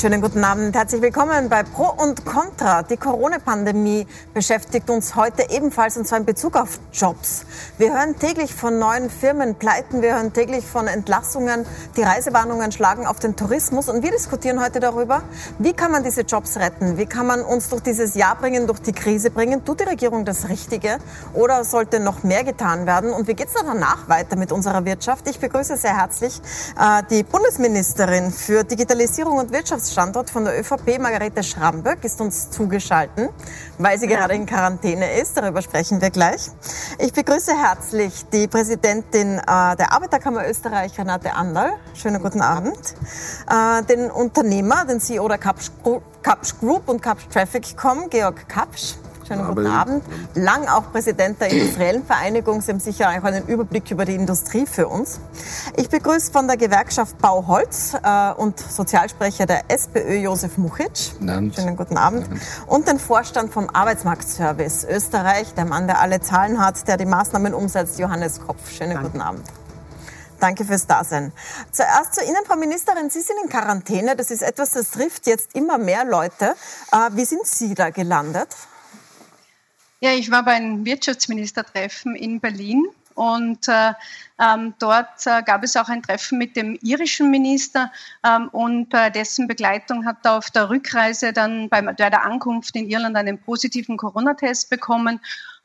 Schönen guten Abend. Herzlich willkommen bei Pro und Contra. Die Corona-Pandemie beschäftigt uns heute ebenfalls und zwar in Bezug auf Jobs. Wir hören täglich von neuen Firmen pleiten, wir hören täglich von Entlassungen. Die Reisewarnungen schlagen auf den Tourismus und wir diskutieren heute darüber, wie kann man diese Jobs retten? Wie kann man uns durch dieses Jahr bringen, durch die Krise bringen? Tut die Regierung das Richtige oder sollte noch mehr getan werden? Und wie geht es danach weiter mit unserer Wirtschaft? Ich begrüße sehr herzlich äh, die Bundesministerin für Digitalisierung und Wirtschaft Wirtschaftsstandort von der ÖVP, Margarete Schramberg, ist uns zugeschalten, weil sie gerade in Quarantäne ist. Darüber sprechen wir gleich. Ich begrüße herzlich die Präsidentin äh, der Arbeiterkammer Österreich, Renate Anderl. Schönen guten Abend. Äh, den Unternehmer, den CEO der Kapsch Group und Kapsch Traffic.com, Georg Kapsch. Schönen guten Abend. Lang auch Präsident der Industriellen Vereinigung. Sie haben sicher auch einen Überblick über die Industrie für uns. Ich begrüße von der Gewerkschaft Bauholz äh, und Sozialsprecher der SPÖ Josef Muchic. Schönen guten Abend. Und den Vorstand vom Arbeitsmarktservice Österreich, der Mann, der alle Zahlen hat, der die Maßnahmen umsetzt, Johannes Kopf. Schönen Danke. guten Abend. Danke fürs Dasein. Zuerst zu Ihnen, Frau Ministerin. Sie sind in Quarantäne. Das ist etwas, das trifft jetzt immer mehr Leute. Äh, wie sind Sie da gelandet? Ja, ich war bei einem Wirtschaftsministertreffen in Berlin und äh, ähm, dort äh, gab es auch ein Treffen mit dem irischen Minister ähm, und äh, dessen Begleitung hat er auf der Rückreise dann bei der Ankunft in Irland einen positiven Corona-Test bekommen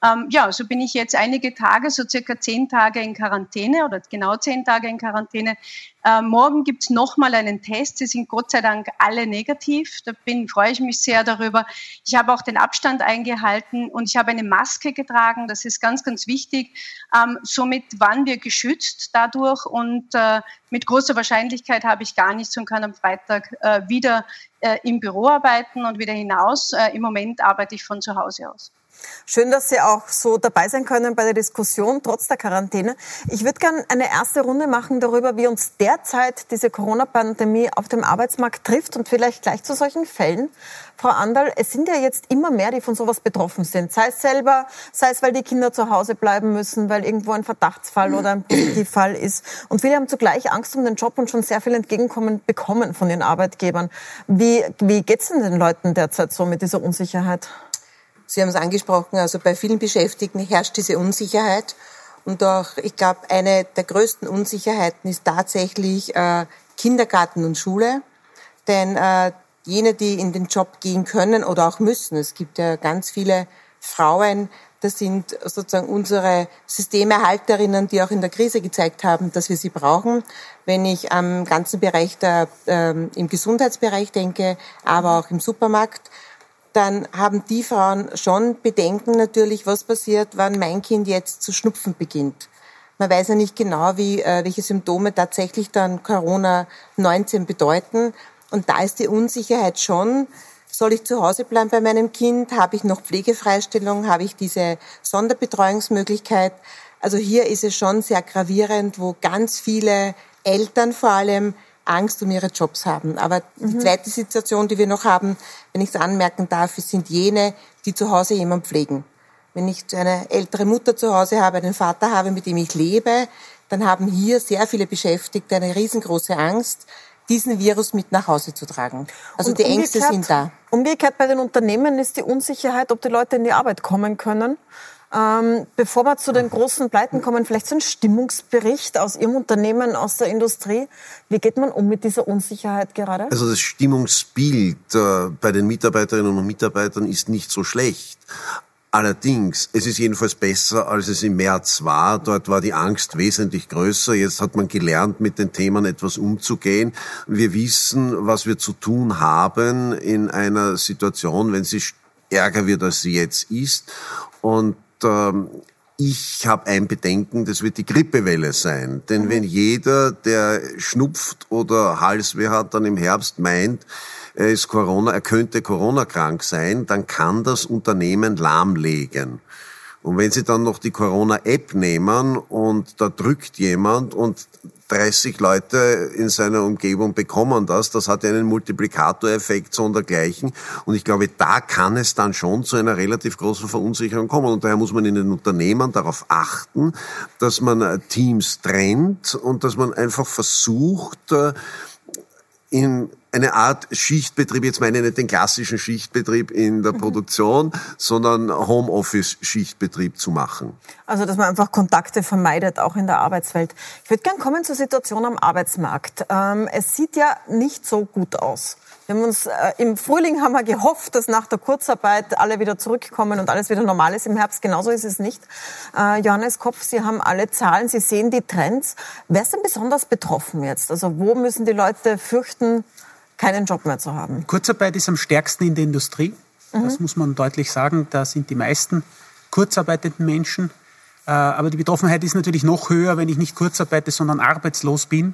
ähm, ja, so bin ich jetzt einige Tage, so circa zehn Tage in Quarantäne oder genau zehn Tage in Quarantäne. Äh, morgen gibt's noch mal einen Test. Sie sind Gott sei Dank alle negativ. Da bin, freue ich mich sehr darüber. Ich habe auch den Abstand eingehalten und ich habe eine Maske getragen. Das ist ganz, ganz wichtig. Ähm, somit waren wir geschützt dadurch und äh, mit großer Wahrscheinlichkeit habe ich gar nichts und kann am Freitag äh, wieder äh, im Büro arbeiten und wieder hinaus. Äh, Im Moment arbeite ich von zu Hause aus. Schön, dass Sie auch so dabei sein können bei der Diskussion, trotz der Quarantäne. Ich würde gerne eine erste Runde machen darüber, wie uns derzeit diese Corona-Pandemie auf dem Arbeitsmarkt trifft und vielleicht gleich zu solchen Fällen. Frau Anderl, es sind ja jetzt immer mehr, die von sowas betroffen sind. Sei es selber, sei es, weil die Kinder zu Hause bleiben müssen, weil irgendwo ein Verdachtsfall oder ein Positivfall ist. Und viele haben zugleich Angst um den Job und schon sehr viel Entgegenkommen bekommen von den Arbeitgebern. Wie, wie geht's denn den Leuten derzeit so mit dieser Unsicherheit? Sie haben es angesprochen, also bei vielen Beschäftigten herrscht diese Unsicherheit. Und auch, ich glaube, eine der größten Unsicherheiten ist tatsächlich äh, Kindergarten und Schule. Denn äh, jene, die in den Job gehen können oder auch müssen, es gibt ja ganz viele Frauen, das sind sozusagen unsere Systemerhalterinnen, die auch in der Krise gezeigt haben, dass wir sie brauchen. Wenn ich am ganzen Bereich der, äh, im Gesundheitsbereich denke, aber auch im Supermarkt, dann haben die Frauen schon Bedenken natürlich, was passiert, wann mein Kind jetzt zu schnupfen beginnt. Man weiß ja nicht genau, wie, äh, welche Symptome tatsächlich dann Corona-19 bedeuten. Und da ist die Unsicherheit schon, soll ich zu Hause bleiben bei meinem Kind? Habe ich noch Pflegefreistellung? Habe ich diese Sonderbetreuungsmöglichkeit? Also hier ist es schon sehr gravierend, wo ganz viele Eltern vor allem Angst um ihre Jobs haben. Aber mhm. die zweite Situation, die wir noch haben, wenn ich es anmerken darf, sind jene, die zu Hause jemanden pflegen. Wenn ich eine ältere Mutter zu Hause habe, einen Vater habe, mit dem ich lebe, dann haben hier sehr viele Beschäftigte eine riesengroße Angst, diesen Virus mit nach Hause zu tragen. Also Und die Ängste sind da. Umgekehrt bei den Unternehmen ist die Unsicherheit, ob die Leute in die Arbeit kommen können. Ähm, bevor wir zu den großen Pleiten kommen, vielleicht so ein Stimmungsbericht aus Ihrem Unternehmen, aus der Industrie. Wie geht man um mit dieser Unsicherheit gerade? Also das Stimmungsbild äh, bei den Mitarbeiterinnen und Mitarbeitern ist nicht so schlecht. Allerdings, es ist jedenfalls besser, als es im März war. Dort war die Angst wesentlich größer. Jetzt hat man gelernt, mit den Themen etwas umzugehen. Wir wissen, was wir zu tun haben in einer Situation, wenn sie ärger wird, als sie jetzt ist. Und ähm, ich habe ein Bedenken, das wird die Grippewelle sein. Denn mhm. wenn jeder, der schnupft oder Halsweh hat, dann im Herbst meint, er ist Corona, er könnte Corona-krank sein, dann kann das Unternehmen lahmlegen. Und wenn Sie dann noch die Corona-App nehmen und da drückt jemand und 30 Leute in seiner Umgebung bekommen das, das hat einen Multiplikatoreffekt so und dergleichen. Und ich glaube, da kann es dann schon zu einer relativ großen Verunsicherung kommen. Und daher muss man in den Unternehmen darauf achten, dass man äh, Teams trennt und dass man einfach versucht, äh, in eine Art Schichtbetrieb, jetzt meine ich nicht den klassischen Schichtbetrieb in der mhm. Produktion, sondern Homeoffice-Schichtbetrieb zu machen. Also, dass man einfach Kontakte vermeidet, auch in der Arbeitswelt. Ich würde gerne kommen zur Situation am Arbeitsmarkt. Ähm, es sieht ja nicht so gut aus. Wir haben uns, äh, Im Frühling haben wir gehofft, dass nach der Kurzarbeit alle wieder zurückkommen und alles wieder normal ist. Im Herbst genauso ist es nicht. Äh, Johannes Kopf, Sie haben alle Zahlen, Sie sehen die Trends. Wer ist denn besonders betroffen jetzt? Also wo müssen die Leute fürchten, keinen Job mehr zu haben? Kurzarbeit ist am stärksten in der Industrie. Das mhm. muss man deutlich sagen. Da sind die meisten kurzarbeitenden Menschen. Äh, aber die Betroffenheit ist natürlich noch höher, wenn ich nicht kurzarbeite, sondern arbeitslos bin.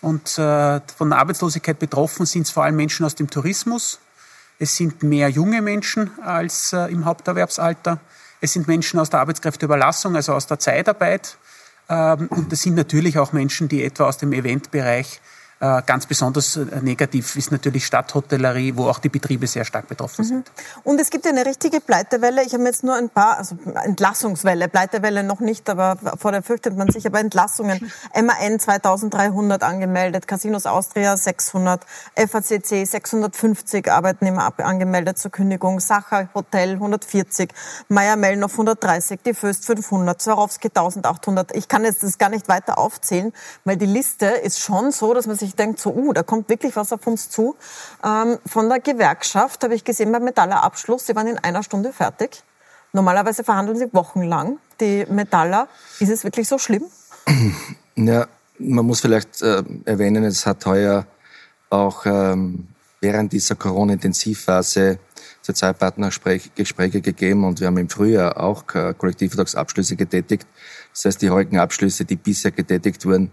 Und äh, von der Arbeitslosigkeit betroffen sind es vor allem Menschen aus dem Tourismus. Es sind mehr junge Menschen als äh, im Haupterwerbsalter. Es sind Menschen aus der Arbeitskräfteüberlassung, also aus der Zeitarbeit. Ähm, und es sind natürlich auch Menschen, die etwa aus dem Eventbereich ganz besonders äh, negativ ist natürlich Stadthotellerie, wo auch die Betriebe sehr stark betroffen mhm. sind. Und es gibt ja eine richtige Pleitewelle. Ich habe jetzt nur ein paar, also Entlassungswelle, Pleitewelle noch nicht, aber vor der fürchtet man sich. Aber Entlassungen. MAN 2300 angemeldet, Casinos Austria 600, FACC 650 Arbeitnehmer angemeldet zur Kündigung, Sacher Hotel 140, Meier Mellnow 130, die Föst 500, Swarovski 1800. Ich kann jetzt das gar nicht weiter aufzählen, weil die Liste ist schon so, dass man sich sich denkt, so, uh, da kommt wirklich was auf uns zu. Ähm, von der Gewerkschaft habe ich gesehen beim Metaller Abschluss, sie waren in einer Stunde fertig. Normalerweise verhandeln sie wochenlang. Die Metaller, ist es wirklich so schlimm? Ja, man muss vielleicht äh, erwähnen, es hat heuer auch ähm, während dieser Corona-Intensivphase Sozialpartnergespräche gegeben und wir haben im Frühjahr auch äh, Kollektivvertragsabschlüsse getätigt. Das heißt, die heutigen Abschlüsse, die bisher getätigt wurden,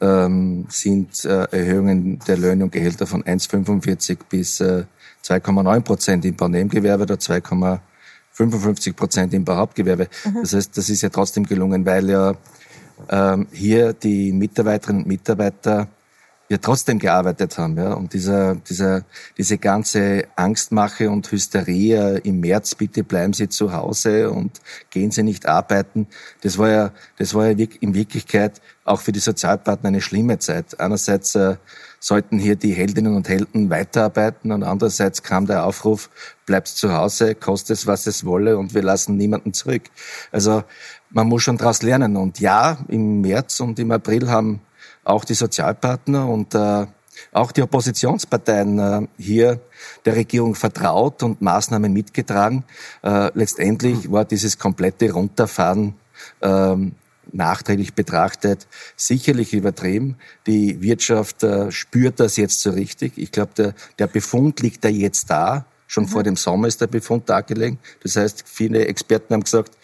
ähm, sind äh, Erhöhungen der Löhne und Gehälter von 1,45 bis äh, 2,9 Prozent im Baunebengewerbe oder 2,55 Prozent im Bauhauptgewerbe. Mhm. Das heißt, das ist ja trotzdem gelungen, weil ja ähm, hier die Mitarbeiterinnen und Mitarbeiter wir trotzdem gearbeitet haben. Ja? Und dieser, dieser, diese ganze Angstmache und Hysterie im März, bitte bleiben Sie zu Hause und gehen Sie nicht arbeiten, das war ja, das war ja in Wirklichkeit auch für die Sozialpartner eine schlimme Zeit. Einerseits äh, sollten hier die Heldinnen und Helden weiterarbeiten und andererseits kam der Aufruf, bleibt zu Hause, kostet es, was es wolle und wir lassen niemanden zurück. Also man muss schon daraus lernen. Und ja, im März und im April haben auch die Sozialpartner und äh, auch die Oppositionsparteien äh, hier der Regierung vertraut und Maßnahmen mitgetragen. Äh, letztendlich war dieses komplette Runterfahren ähm, nachträglich betrachtet sicherlich übertrieben. Die Wirtschaft äh, spürt das jetzt so richtig. Ich glaube, der, der Befund liegt da jetzt da. Schon mhm. vor dem Sommer ist der Befund da gelegen. Das heißt, viele Experten haben gesagt,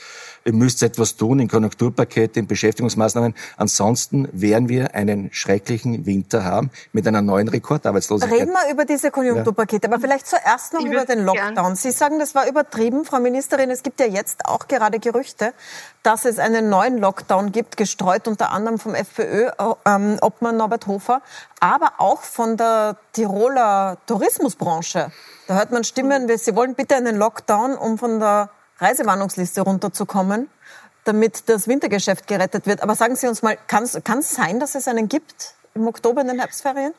ihr müsst etwas tun in Konjunkturpakete, in Beschäftigungsmaßnahmen. Ansonsten werden wir einen schrecklichen Winter haben mit einer neuen Rekordarbeitslosigkeit. Reden wir über diese Konjunkturpakete, aber vielleicht zuerst noch ich über den Lockdown. Sie sagen, das war übertrieben, Frau Ministerin. Es gibt ja jetzt auch gerade Gerüchte, dass es einen neuen Lockdown gibt, gestreut unter anderem vom FPÖ, ähm, Norbert Hofer, aber auch von der Tiroler Tourismusbranche. Da hört man Stimmen, sie wollen bitte einen Lockdown, um von der Reisewarnungsliste runterzukommen, damit das Wintergeschäft gerettet wird. Aber sagen Sie uns mal, kann es sein, dass es einen gibt im Oktober in den Herbstferien?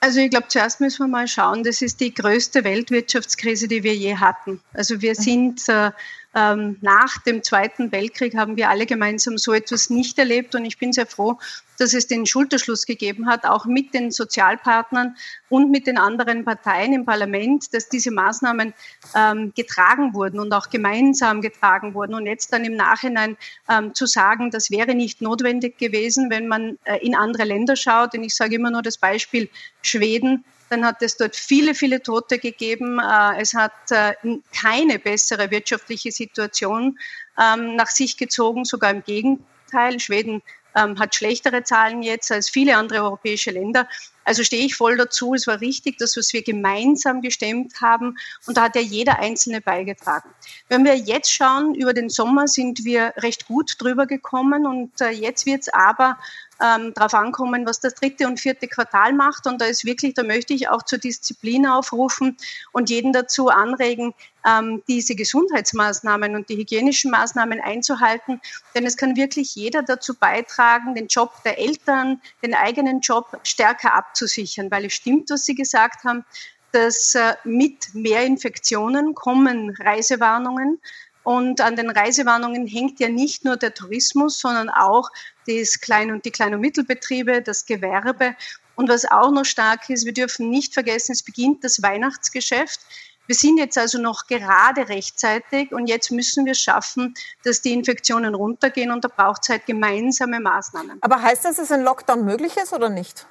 Also ich glaube, zuerst müssen wir mal schauen, das ist die größte Weltwirtschaftskrise, die wir je hatten. Also wir mhm. sind äh, nach dem Zweiten Weltkrieg haben wir alle gemeinsam so etwas nicht erlebt und ich bin sehr froh, dass es den Schulterschluss gegeben hat, auch mit den Sozialpartnern und mit den anderen Parteien im Parlament, dass diese Maßnahmen ähm, getragen wurden und auch gemeinsam getragen wurden. Und jetzt dann im Nachhinein ähm, zu sagen, das wäre nicht notwendig gewesen, wenn man äh, in andere Länder schaut. Und ich sage immer nur das Beispiel Schweden dann hat es dort viele, viele Tote gegeben. Äh, es hat äh, keine bessere wirtschaftliche Situation ähm, nach sich gezogen, sogar im Gegenteil. Schweden ähm, hat schlechtere Zahlen jetzt als viele andere europäische Länder. Also stehe ich voll dazu. Es war richtig, dass was wir gemeinsam gestemmt haben. Und da hat ja jeder Einzelne beigetragen. Wenn wir jetzt schauen, über den Sommer sind wir recht gut drüber gekommen. Und äh, jetzt wird es aber ähm, darauf ankommen, was das dritte und vierte Quartal macht. Und da ist wirklich, da möchte ich auch zur Disziplin aufrufen und jeden dazu anregen, ähm, diese Gesundheitsmaßnahmen und die hygienischen Maßnahmen einzuhalten. Denn es kann wirklich jeder dazu beitragen, den Job der Eltern, den eigenen Job stärker abzuhalten abzusichern, weil es stimmt, was Sie gesagt haben, dass äh, mit mehr Infektionen kommen Reisewarnungen. Und an den Reisewarnungen hängt ja nicht nur der Tourismus, sondern auch das Klein- und die Klein- und Mittelbetriebe, das Gewerbe. Und was auch noch stark ist, wir dürfen nicht vergessen, es beginnt das Weihnachtsgeschäft. Wir sind jetzt also noch gerade rechtzeitig und jetzt müssen wir schaffen, dass die Infektionen runtergehen und da braucht es halt gemeinsame Maßnahmen. Aber heißt das, dass ein Lockdown möglich ist oder nicht?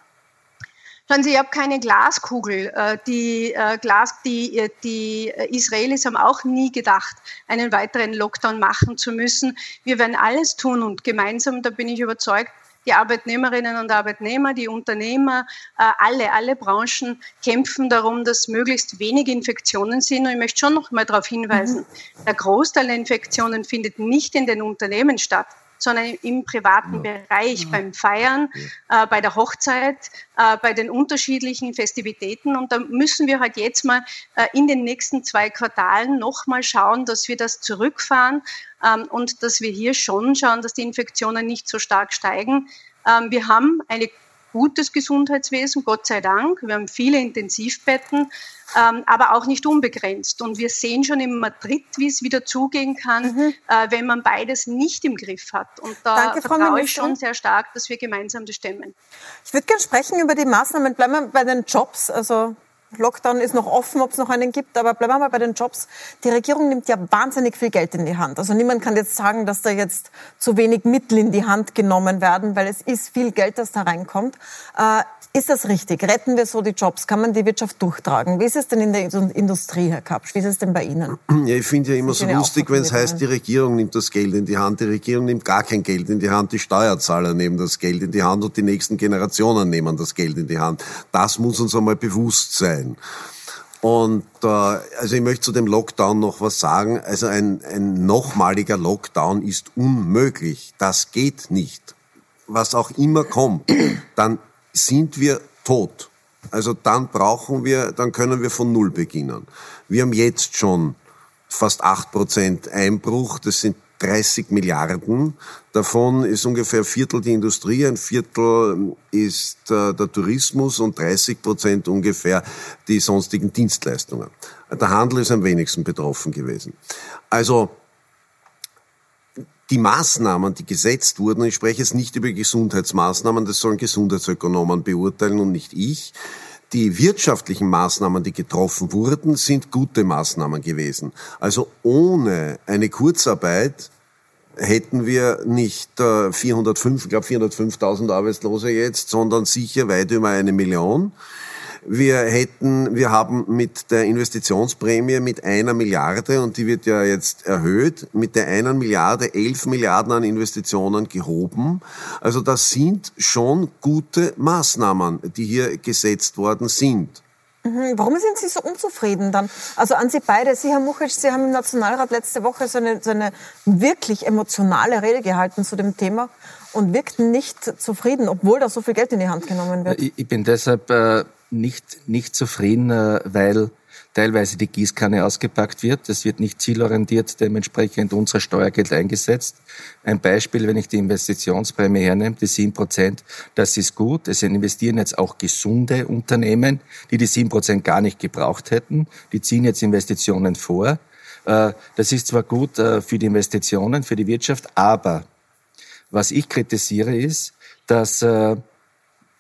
Schauen Sie, ich habe keine Glaskugel. Äh, die, äh, Glas, die, äh, die Israelis haben auch nie gedacht, einen weiteren Lockdown machen zu müssen. Wir werden alles tun und gemeinsam, da bin ich überzeugt, die Arbeitnehmerinnen und Arbeitnehmer, die Unternehmer, alle, alle Branchen kämpfen darum, dass möglichst wenig Infektionen sind. Und ich möchte schon noch mal darauf hinweisen, mhm. der Großteil der Infektionen findet nicht in den Unternehmen statt, sondern im privaten ja. Bereich, ja. beim Feiern, ja. äh, bei der Hochzeit, äh, bei den unterschiedlichen Festivitäten. Und da müssen wir halt jetzt mal äh, in den nächsten zwei Quartalen nochmal schauen, dass wir das zurückfahren ähm, und dass wir hier schon schauen, dass die Infektionen nicht so stark steigen. Ähm, wir haben eine gutes Gesundheitswesen, Gott sei Dank. Wir haben viele Intensivbetten, ähm, aber auch nicht unbegrenzt. Und wir sehen schon in Madrid, wie es wieder zugehen kann, mhm. äh, wenn man beides nicht im Griff hat. Und da Danke, vertraue ich schon sehr stark, dass wir gemeinsam das stemmen. Ich würde gerne sprechen über die Maßnahmen. Bleiben wir bei den Jobs. Also Lockdown ist noch offen, ob es noch einen gibt, aber bleiben wir mal bei den Jobs. Die Regierung nimmt ja wahnsinnig viel Geld in die Hand. Also niemand kann jetzt sagen, dass da jetzt zu wenig Mittel in die Hand genommen werden, weil es ist viel Geld, das da reinkommt. Äh, ist das richtig? Retten wir so die Jobs? Kann man die Wirtschaft durchtragen? Wie ist es denn in der Industrie, Herr Kapsch? Wie ist es denn bei Ihnen? Ja, ich finde ja immer so lustig, wenn es heißt, die Regierung nimmt das Geld in die Hand. Die Regierung nimmt gar kein Geld in die Hand. Die Steuerzahler nehmen das Geld in die Hand und die nächsten Generationen nehmen das Geld in die Hand. Das muss uns einmal bewusst sein. Und äh, also ich möchte zu dem Lockdown noch was sagen. Also ein, ein nochmaliger Lockdown ist unmöglich. Das geht nicht. Was auch immer kommt, dann sind wir tot. Also dann brauchen wir, dann können wir von Null beginnen. Wir haben jetzt schon fast acht Prozent Einbruch. Das sind 30 Milliarden. Davon ist ungefähr ein Viertel die Industrie, ein Viertel ist äh, der Tourismus und 30 Prozent ungefähr die sonstigen Dienstleistungen. Der Handel ist am wenigsten betroffen gewesen. Also die Maßnahmen, die gesetzt wurden, ich spreche jetzt nicht über Gesundheitsmaßnahmen, das sollen Gesundheitsökonomen beurteilen und nicht ich. Die wirtschaftlichen Maßnahmen, die getroffen wurden, sind gute Maßnahmen gewesen. Also ohne eine Kurzarbeit hätten wir nicht äh, 405, ich glaube 405.000 Arbeitslose jetzt, sondern sicher weit über eine Million. Wir hätten, wir haben mit der Investitionsprämie mit einer Milliarde, und die wird ja jetzt erhöht, mit der einer Milliarde elf Milliarden an Investitionen gehoben. Also das sind schon gute Maßnahmen, die hier gesetzt worden sind. Mhm. Warum sind Sie so unzufrieden dann? Also an Sie beide, Sie, Herr Muchitsch, Sie haben im Nationalrat letzte Woche so eine, so eine wirklich emotionale Rede gehalten zu dem Thema und wirkten nicht zufrieden, obwohl da so viel Geld in die Hand genommen wird. Ich bin deshalb äh, nicht, nicht zufrieden, äh, weil teilweise die Gießkanne ausgepackt wird. Es wird nicht zielorientiert dementsprechend unser Steuergeld eingesetzt. Ein Beispiel, wenn ich die Investitionsprämie hernehme, die sieben Prozent, das ist gut. Es investieren jetzt auch gesunde Unternehmen, die die sieben Prozent gar nicht gebraucht hätten. Die ziehen jetzt Investitionen vor. Äh, das ist zwar gut äh, für die Investitionen, für die Wirtschaft, aber was ich kritisiere ist, dass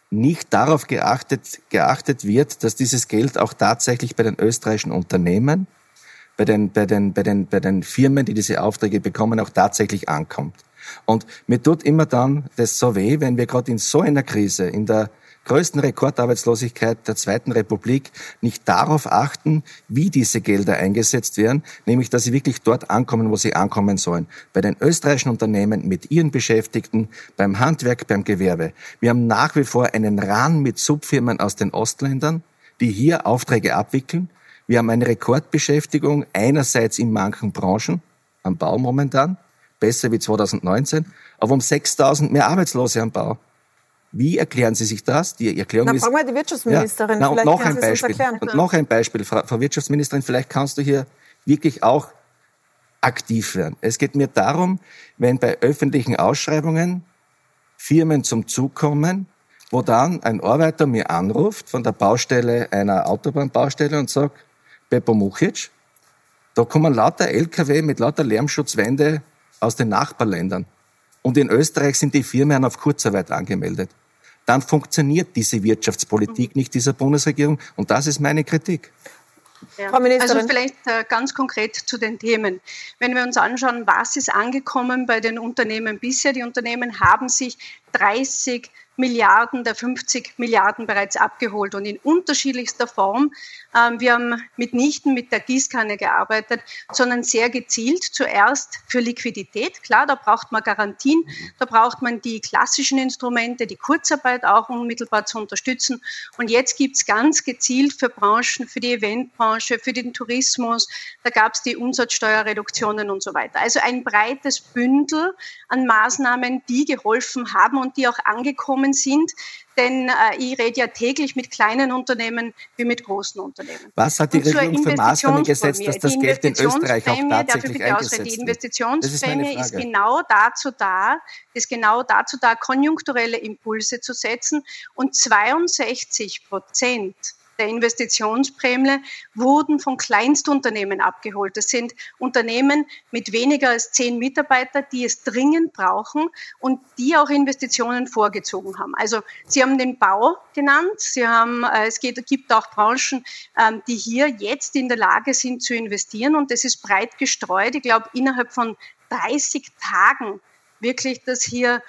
nicht darauf geachtet, geachtet wird, dass dieses Geld auch tatsächlich bei den österreichischen Unternehmen, bei den, bei den, bei den, bei den Firmen, die diese Aufträge bekommen, auch tatsächlich ankommt. Und mir tut immer dann das so weh, wenn wir gerade in so einer Krise, in der größten Rekordarbeitslosigkeit der Zweiten Republik nicht darauf achten, wie diese Gelder eingesetzt werden, nämlich dass sie wirklich dort ankommen, wo sie ankommen sollen. Bei den österreichischen Unternehmen mit ihren Beschäftigten, beim Handwerk, beim Gewerbe. Wir haben nach wie vor einen Rahn mit Subfirmen aus den Ostländern, die hier Aufträge abwickeln. Wir haben eine Rekordbeschäftigung einerseits in manchen Branchen, am Bau momentan, besser wie 2019, aber um 6000 mehr Arbeitslose am Bau. Wie erklären Sie sich das? Die Erklärung Na, ist. Fragen wir die Wirtschaftsministerin. Ja. Na, und noch ein Beispiel. Und noch ein Beispiel, Frau, Frau Wirtschaftsministerin, vielleicht kannst du hier wirklich auch aktiv werden. Es geht mir darum, wenn bei öffentlichen Ausschreibungen Firmen zum Zug kommen, wo dann ein Arbeiter mir anruft von der Baustelle einer Autobahnbaustelle und sagt, Beppo Muchic, da kommen lauter LKW mit lauter Lärmschutzwände aus den Nachbarländern. Und in Österreich sind die Firmen auf Kurzarbeit angemeldet. Dann funktioniert diese Wirtschaftspolitik nicht dieser Bundesregierung. Und das ist meine Kritik. Ja. Also vielleicht äh, ganz konkret zu den Themen. Wenn wir uns anschauen, was ist angekommen bei den Unternehmen bisher? Die Unternehmen haben sich 30 Milliarden der 50 Milliarden bereits abgeholt und in unterschiedlichster Form. Ähm, wir haben mitnichten mit der Gießkanne gearbeitet, sondern sehr gezielt zuerst für Liquidität. Klar, da braucht man Garantien, da braucht man die klassischen Instrumente, die Kurzarbeit auch unmittelbar zu unterstützen. Und jetzt gibt's ganz gezielt für Branchen, für die Eventbranche, für den Tourismus, da gab's die Umsatzsteuerreduktionen und so weiter. Also ein breites Bündel an Maßnahmen, die geholfen haben und die auch angekommen sind. Denn äh, ich rede ja täglich mit kleinen Unternehmen wie mit großen Unternehmen. Was hat die Regierung für Maßnahmen gesetzt, dass das Geld in Österreich auch tatsächlich eingesetzt wird? Die Investitionsprämie ist, ist, genau dazu da, ist genau dazu da, konjunkturelle Impulse zu setzen. Und 62 Prozent der Investitionsprämie wurden von Kleinstunternehmen abgeholt. Das sind Unternehmen mit weniger als zehn Mitarbeitern, die es dringend brauchen und die auch Investitionen vorgezogen haben. Also Sie haben den Bau genannt. Sie haben, äh, es geht, gibt auch Branchen, ähm, die hier jetzt in der Lage sind zu investieren und das ist breit gestreut. Ich glaube, innerhalb von 30 Tagen wirklich, dass hier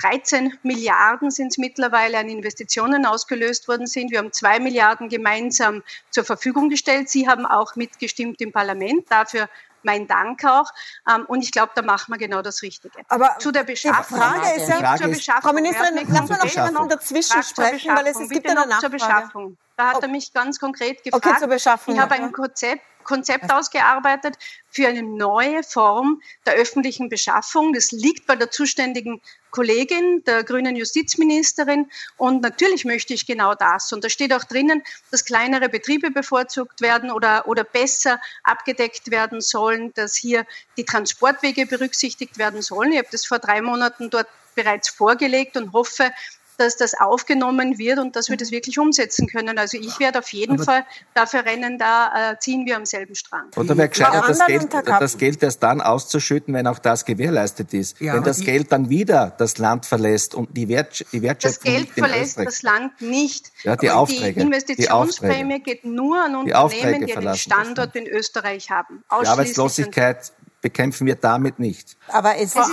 13 ähm, Milliarden sind es mittlerweile an Investitionen ausgelöst worden sind. Wir haben zwei Milliarden gemeinsam zur Verfügung gestellt. Sie haben auch mitgestimmt im Parlament. Dafür mein Dank auch. Ähm, und ich glaube, da machen wir genau das Richtige. Aber zu der Beschaffung. Die Frage ist ja, zur Beschaffung. Frau Ministerin, lassen wir noch dazwischen sprechen, weil es, es gibt eine Nachfrage. Zur Beschaffung. Da hat er mich ganz konkret gefragt. Okay, zur Beschaffung. Ich habe ein Konzept Konzept ausgearbeitet für eine neue Form der öffentlichen Beschaffung. Das liegt bei der zuständigen Kollegin, der grünen Justizministerin. Und natürlich möchte ich genau das. Und da steht auch drinnen, dass kleinere Betriebe bevorzugt werden oder, oder besser abgedeckt werden sollen, dass hier die Transportwege berücksichtigt werden sollen. Ich habe das vor drei Monaten dort bereits vorgelegt und hoffe, dass das aufgenommen wird und dass wir das wirklich umsetzen können. Also ich werde auf jeden Aber Fall dafür rennen, da äh, ziehen wir am selben Strang. Oder wäre gescheiter, das Geld, das Geld erst dann auszuschütten, wenn auch das gewährleistet ist. Ja, wenn das Geld dann wieder das Land verlässt und die, Wert, die Wertschöpfung Das Geld verlässt das Land nicht. Ja, die Aufträge. Die Investitionsprämie geht nur an Unternehmen, die, die einen Standort in Österreich haben. Die Arbeitslosigkeit bekämpfen wir damit nicht. Aber es, ist,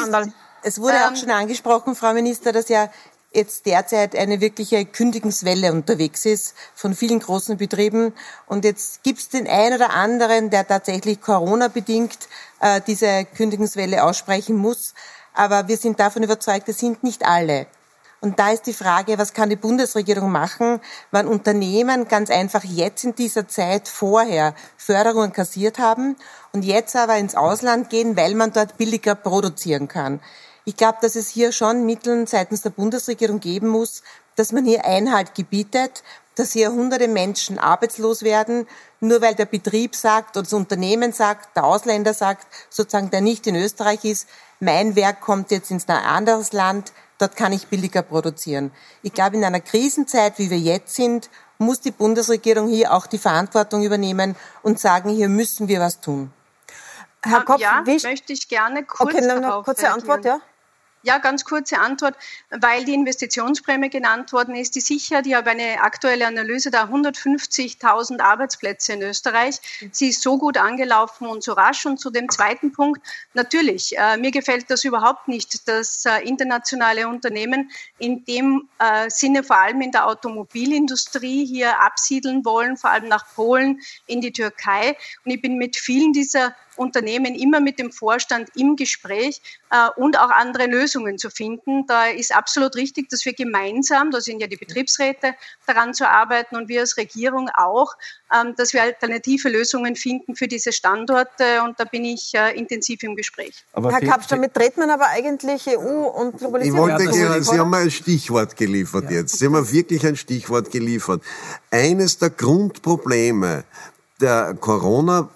es wurde ähm, auch schon angesprochen, Frau Minister, dass ja jetzt derzeit eine wirkliche Kündigungswelle unterwegs ist von vielen großen Betrieben. Und jetzt gibt es den einen oder anderen, der tatsächlich Corona-bedingt äh, diese Kündigungswelle aussprechen muss. Aber wir sind davon überzeugt, es sind nicht alle. Und da ist die Frage, was kann die Bundesregierung machen, wenn Unternehmen ganz einfach jetzt in dieser Zeit vorher Förderungen kassiert haben und jetzt aber ins Ausland gehen, weil man dort billiger produzieren kann. Ich glaube, dass es hier schon Mittel seitens der Bundesregierung geben muss, dass man hier Einhalt gebietet, dass hier hunderte Menschen arbeitslos werden, nur weil der Betrieb sagt oder das Unternehmen sagt, der Ausländer sagt, sozusagen der nicht in Österreich ist, mein Werk kommt jetzt ins anderes Land, dort kann ich billiger produzieren. Ich glaube, in einer Krisenzeit, wie wir jetzt sind, muss die Bundesregierung hier auch die Verantwortung übernehmen und sagen, hier müssen wir was tun. Herr Kopf, ja, wie möchte ich gerne kurz okay, noch kurze Antwort, ja? Ja, ganz kurze Antwort, weil die Investitionsprämie genannt worden ist. Die Sicherheit, ich habe eine aktuelle Analyse da 150.000 Arbeitsplätze in Österreich. Sie ist so gut angelaufen und so rasch. Und zu dem zweiten Punkt, natürlich, äh, mir gefällt das überhaupt nicht, dass äh, internationale Unternehmen in dem äh, Sinne vor allem in der Automobilindustrie hier absiedeln wollen, vor allem nach Polen, in die Türkei. Und ich bin mit vielen dieser Unternehmen immer mit dem Vorstand im Gespräch äh, und auch andere Lösungen zu finden. Da ist absolut richtig, dass wir gemeinsam, da sind ja die Betriebsräte, daran zu arbeiten und wir als Regierung auch, ähm, dass wir alternative Lösungen finden für diese Standorte und da bin ich äh, intensiv im Gespräch. Aber Herr Kapsch, damit dreht man aber eigentlich EU und Globalisierung. Ich wollte gerne, Sie haben mir ein Stichwort geliefert ja. jetzt. Sie haben mir wirklich ein Stichwort geliefert. Eines der Grundprobleme der Corona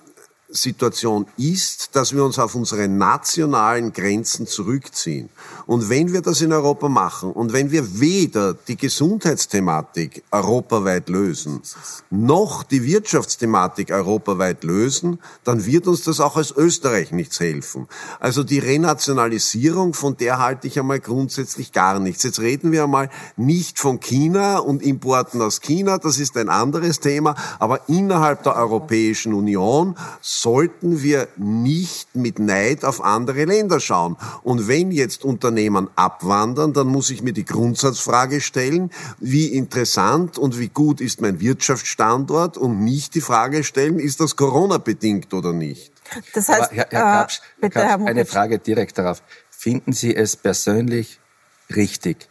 Situation ist, dass wir uns auf unsere nationalen Grenzen zurückziehen. Und wenn wir das in Europa machen und wenn wir weder die Gesundheitsthematik europaweit lösen, noch die Wirtschaftsthematik europaweit lösen, dann wird uns das auch als Österreich nichts helfen. Also die Renationalisierung, von der halte ich einmal grundsätzlich gar nichts. Jetzt reden wir einmal nicht von China und Importen aus China, das ist ein anderes Thema, aber innerhalb der Europäischen Union sollten wir nicht mit Neid auf andere Länder schauen. Und wenn jetzt Unternehmen abwandern, dann muss ich mir die Grundsatzfrage stellen, wie interessant und wie gut ist mein Wirtschaftsstandort und nicht die Frage stellen, ist das Corona-bedingt oder nicht. Das heißt, Aber Herr, Herr Kapsch, äh, bitte, Herr eine Frage direkt darauf. Finden Sie es persönlich richtig,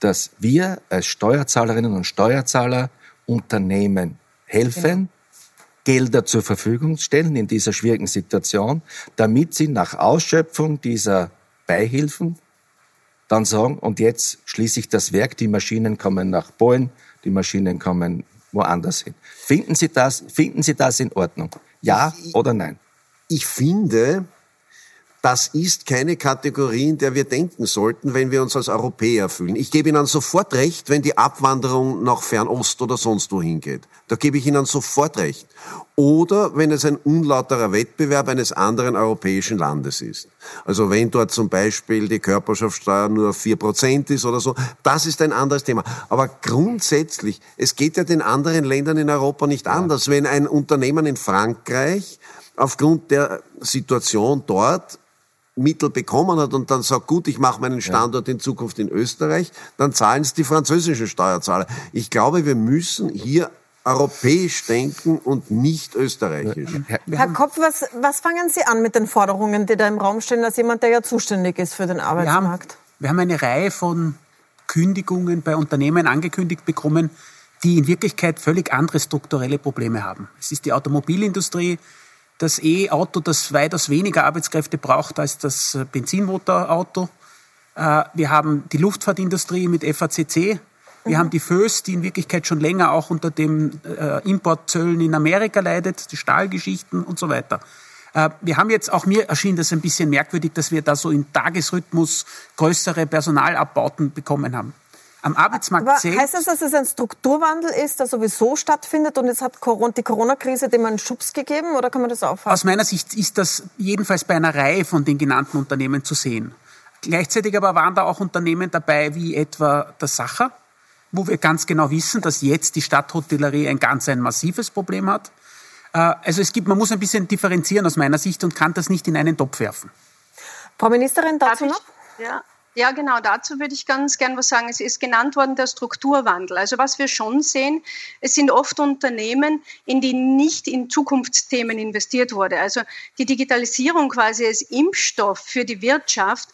dass wir als Steuerzahlerinnen und Steuerzahler Unternehmen helfen, genau Gelder zur Verfügung stellen in dieser schwierigen Situation, damit sie nach Ausschöpfung dieser Beihilfen dann sagen, und jetzt schließe ich das Werk, die Maschinen kommen nach Polen, die Maschinen kommen woanders hin. Finden Sie das, finden Sie das in Ordnung? Ja ich, oder nein? Ich finde, das ist keine Kategorie, in der wir denken sollten, wenn wir uns als Europäer fühlen. Ich gebe Ihnen sofort recht, wenn die Abwanderung nach Fernost oder sonst wohin geht. Da gebe ich Ihnen sofort recht. Oder wenn es ein unlauterer Wettbewerb eines anderen europäischen Landes ist. Also wenn dort zum Beispiel die Körperschaftssteuer nur vier Prozent ist oder so, das ist ein anderes Thema. Aber grundsätzlich, es geht ja den anderen Ländern in Europa nicht anders. Wenn ein Unternehmen in Frankreich aufgrund der Situation dort Mittel bekommen hat und dann sagt, gut, ich mache meinen Standort in Zukunft in Österreich, dann zahlen es die französischen Steuerzahler. Ich glaube, wir müssen hier europäisch denken und nicht österreichisch. Herr Kopf, was, was fangen Sie an mit den Forderungen, die da im Raum stehen, als jemand, der ja zuständig ist für den Arbeitsmarkt? Wir haben, wir haben eine Reihe von Kündigungen bei Unternehmen angekündigt bekommen, die in Wirklichkeit völlig andere strukturelle Probleme haben. Es ist die Automobilindustrie, das E-Auto, das weitaus weniger Arbeitskräfte braucht als das äh, Benzinmotorauto. Äh, wir haben die Luftfahrtindustrie mit FACC. Wir mhm. haben die FÖS, die in Wirklichkeit schon länger auch unter den äh, Importzöllen in Amerika leidet, die Stahlgeschichten und so weiter. Wir haben jetzt, auch mir erschien das ein bisschen merkwürdig, dass wir da so im Tagesrhythmus größere Personalabbauten bekommen haben am Arbeitsmarkt Aber selbst. Heißt das, dass es ein Strukturwandel ist, der sowieso stattfindet und jetzt hat die Corona-Krise dem einen Schubs gegeben oder kann man das aufhalten? Aus meiner Sicht ist das jedenfalls bei einer Reihe von den genannten Unternehmen zu sehen. Gleichzeitig aber waren da auch Unternehmen dabei wie etwa der Sacher, wo wir ganz genau wissen, dass jetzt die Stadthotellerie ein ganz ein massives Problem hat. Äh, also es gibt, man muss ein bisschen differenzieren aus meiner Sicht und kann das nicht in einen Topf werfen. Frau Ministerin, dazu noch? Ja, ja, genau, dazu würde ich ganz gern was sagen. Es ist genannt worden der Strukturwandel. Also was wir schon sehen, es sind oft Unternehmen, in die nicht in Zukunftsthemen investiert wurde. Also die Digitalisierung quasi als Impfstoff für die Wirtschaft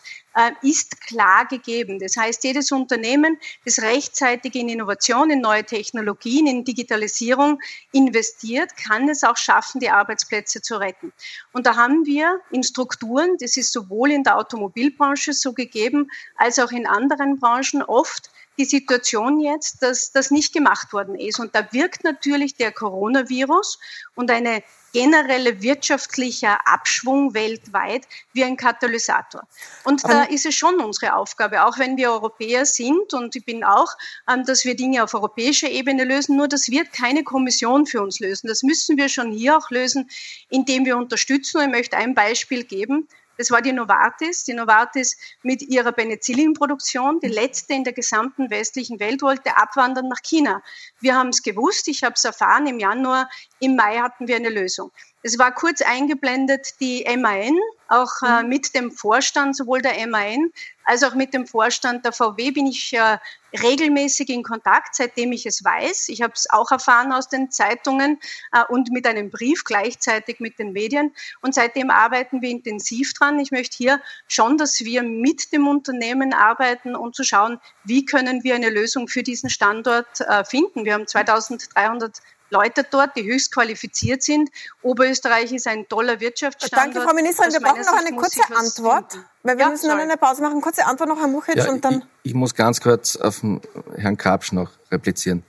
ist klar gegeben. Das heißt, jedes Unternehmen, das rechtzeitig in Innovation, in neue Technologien, in Digitalisierung investiert, kann es auch schaffen, die Arbeitsplätze zu retten. Und da haben wir in Strukturen, das ist sowohl in der Automobilbranche so gegeben, als auch in anderen Branchen oft die Situation jetzt, dass das nicht gemacht worden ist. Und da wirkt natürlich der Coronavirus und eine generelle wirtschaftlicher Abschwung weltweit wie ein Katalysator. Und da ist es schon unsere Aufgabe, auch wenn wir Europäer sind und ich bin auch, ähm, dass wir Dinge auf europäischer Ebene lösen, nur das wird keine Kommission für uns lösen. Das müssen wir schon hier auch lösen, indem wir unterstützen. Und ich möchte ein Beispiel geben. Das war die Novartis. Die Novartis mit ihrer Penicillinproduktion, die letzte in der gesamten westlichen Welt, wollte abwandern nach China. Wir haben es gewusst, ich habe es erfahren im Januar, im Mai hatten wir eine Lösung. Es war kurz eingeblendet die MAN, auch äh, mhm. mit dem Vorstand, sowohl der MAN als auch mit dem Vorstand der VW bin ich äh, regelmäßig in Kontakt, seitdem ich es weiß. Ich habe es auch erfahren aus den Zeitungen äh, und mit einem Brief gleichzeitig mit den Medien. Und seitdem arbeiten wir intensiv dran. Ich möchte hier schon, dass wir mit dem Unternehmen arbeiten und zu schauen, wie können wir eine Lösung für diesen Standort äh, finden. Wir haben 2300 Leute dort, die höchst qualifiziert sind. Oberösterreich ist ein toller Wirtschaftsstandort. Danke, Frau Ministerin. Wir brauchen noch eine kurze Antwort, weil wir ja, müssen dann eine Pause machen. Kurze Antwort noch, Herr Muchitsch, ja, und dann... Ich, ich, muss ganz kurz auf den Herrn Kapsch noch replizieren.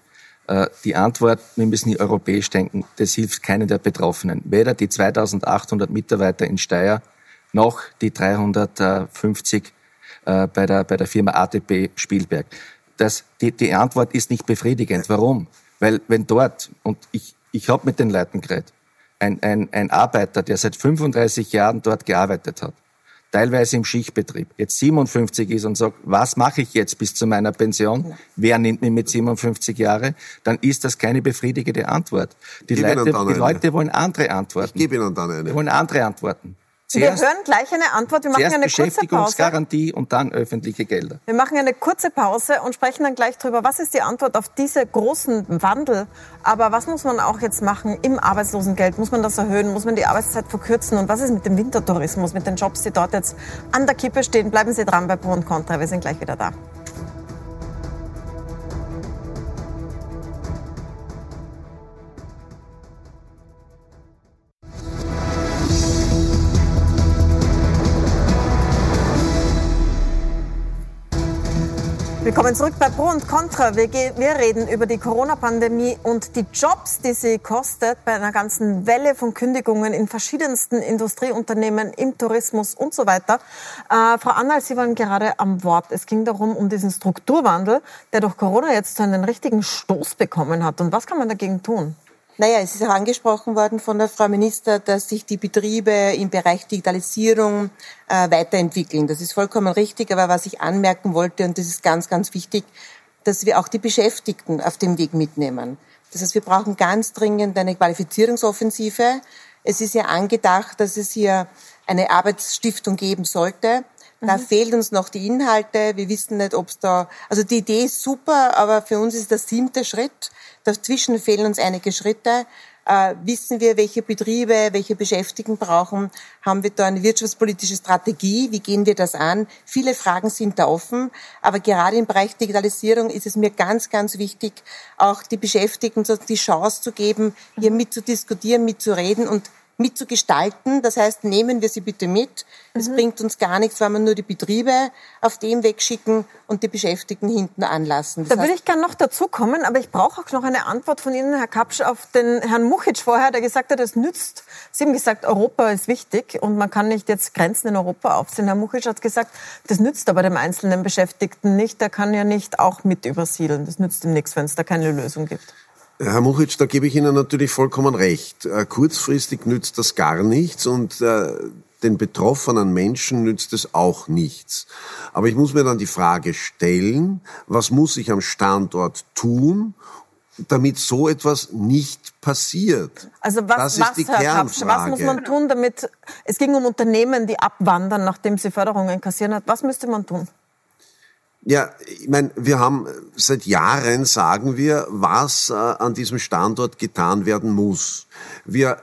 Äh, die Antwort, wir müssen nicht europäisch denken, das hilft keinen der Betroffenen. Weder die 2800 Mitarbeiter in Steyr noch die 350 äh, bei, der, bei der Firma ATP Spielberg. Das, die, die Antwort ist nicht befriedigend. Warum? Weil wenn dort, und ich, ich habe mit den Leuten geredet, ein, ein, ein Arbeiter, der seit 35 Jahren dort gearbeitet hat, teilweise im Schichtbetrieb, jetzt 57 ist und sagt, was mache ich jetzt bis zu meiner Pension? Wer nimmt mich mit 57 Jahren? Dann ist das keine befriedigende Antwort. Die, Leute, die Leute, wollen andere Antworten. Ich gebe Ihnen dann eine. Die wollen andere Antworten. Zuerst, wir hören gleich eine Antwort. Wir machen eine kurze Pause. Beschäftigungsgarantie und dann öffentliche Gelder. Wir machen eine kurze Pause und sprechen dann gleich darüber, was ist die Antwort auf diese großen Wandel. Aber was muss man auch jetzt machen im Arbeitslosengeld? Muss man das erhöhen? Muss man die Arbeitszeit verkürzen? Und was ist mit dem Wintertourismus, mit den Jobs, die dort jetzt an der Kippe stehen? Bleiben Sie dran bei Pro und Contra. Wir sind gleich wieder da. Willkommen zurück bei Pro und Contra. Wir, wir reden über die Corona-Pandemie und die Jobs, die sie kostet bei einer ganzen Welle von Kündigungen in verschiedensten Industrieunternehmen, im Tourismus und so weiter. Äh, Frau Annal, Sie waren gerade am Wort. Es ging darum, um diesen Strukturwandel, der durch Corona jetzt einen richtigen Stoß bekommen hat. Und was kann man dagegen tun? Naja, es ist auch angesprochen worden von der Frau Minister, dass sich die Betriebe im Bereich Digitalisierung äh, weiterentwickeln. Das ist vollkommen richtig, aber was ich anmerken wollte, und das ist ganz, ganz wichtig, dass wir auch die Beschäftigten auf dem Weg mitnehmen. Das heißt, wir brauchen ganz dringend eine Qualifizierungsoffensive. Es ist ja angedacht, dass es hier eine Arbeitsstiftung geben sollte. Da mhm. fehlen uns noch die Inhalte. Wir wissen nicht, ob es da, also die Idee ist super, aber für uns ist der siebte Schritt. Dazwischen fehlen uns einige Schritte. Äh, wissen wir, welche Betriebe, welche Beschäftigten brauchen? Haben wir da eine wirtschaftspolitische Strategie? Wie gehen wir das an? Viele Fragen sind da offen. Aber gerade im Bereich Digitalisierung ist es mir ganz, ganz wichtig, auch die Beschäftigten die Chance zu geben, hier mitzudiskutieren, mitzureden und mitzugestalten. Das heißt, nehmen wir sie bitte mit. Es mhm. bringt uns gar nichts, wenn wir nur die Betriebe auf dem wegschicken und die Beschäftigten hinten anlassen. Das da würde ich gerne noch dazu kommen, aber ich brauche auch noch eine Antwort von Ihnen, Herr Kapsch, auf den Herrn Muchitsch vorher, der gesagt hat, es nützt. Sie haben gesagt, Europa ist wichtig und man kann nicht jetzt Grenzen in Europa aufziehen. Herr Muchitsch hat gesagt, das nützt aber dem einzelnen Beschäftigten nicht. Der kann ja nicht auch mit übersiedeln. Das nützt ihm nichts, wenn es da keine Lösung gibt. Herr Muchitsch, da gebe ich Ihnen natürlich vollkommen recht. Äh, kurzfristig nützt das gar nichts und äh, den betroffenen Menschen nützt es auch nichts. Aber ich muss mir dann die Frage stellen, was muss ich am Standort tun, damit so etwas nicht passiert. Also was, das ist was, die Herr Kapsch, was muss man tun, damit es ging um Unternehmen, die abwandern, nachdem sie Förderungen kassieren hat. Was müsste man tun? Ja, ich meine, wir haben seit Jahren sagen wir, was äh, an diesem Standort getan werden muss. Wir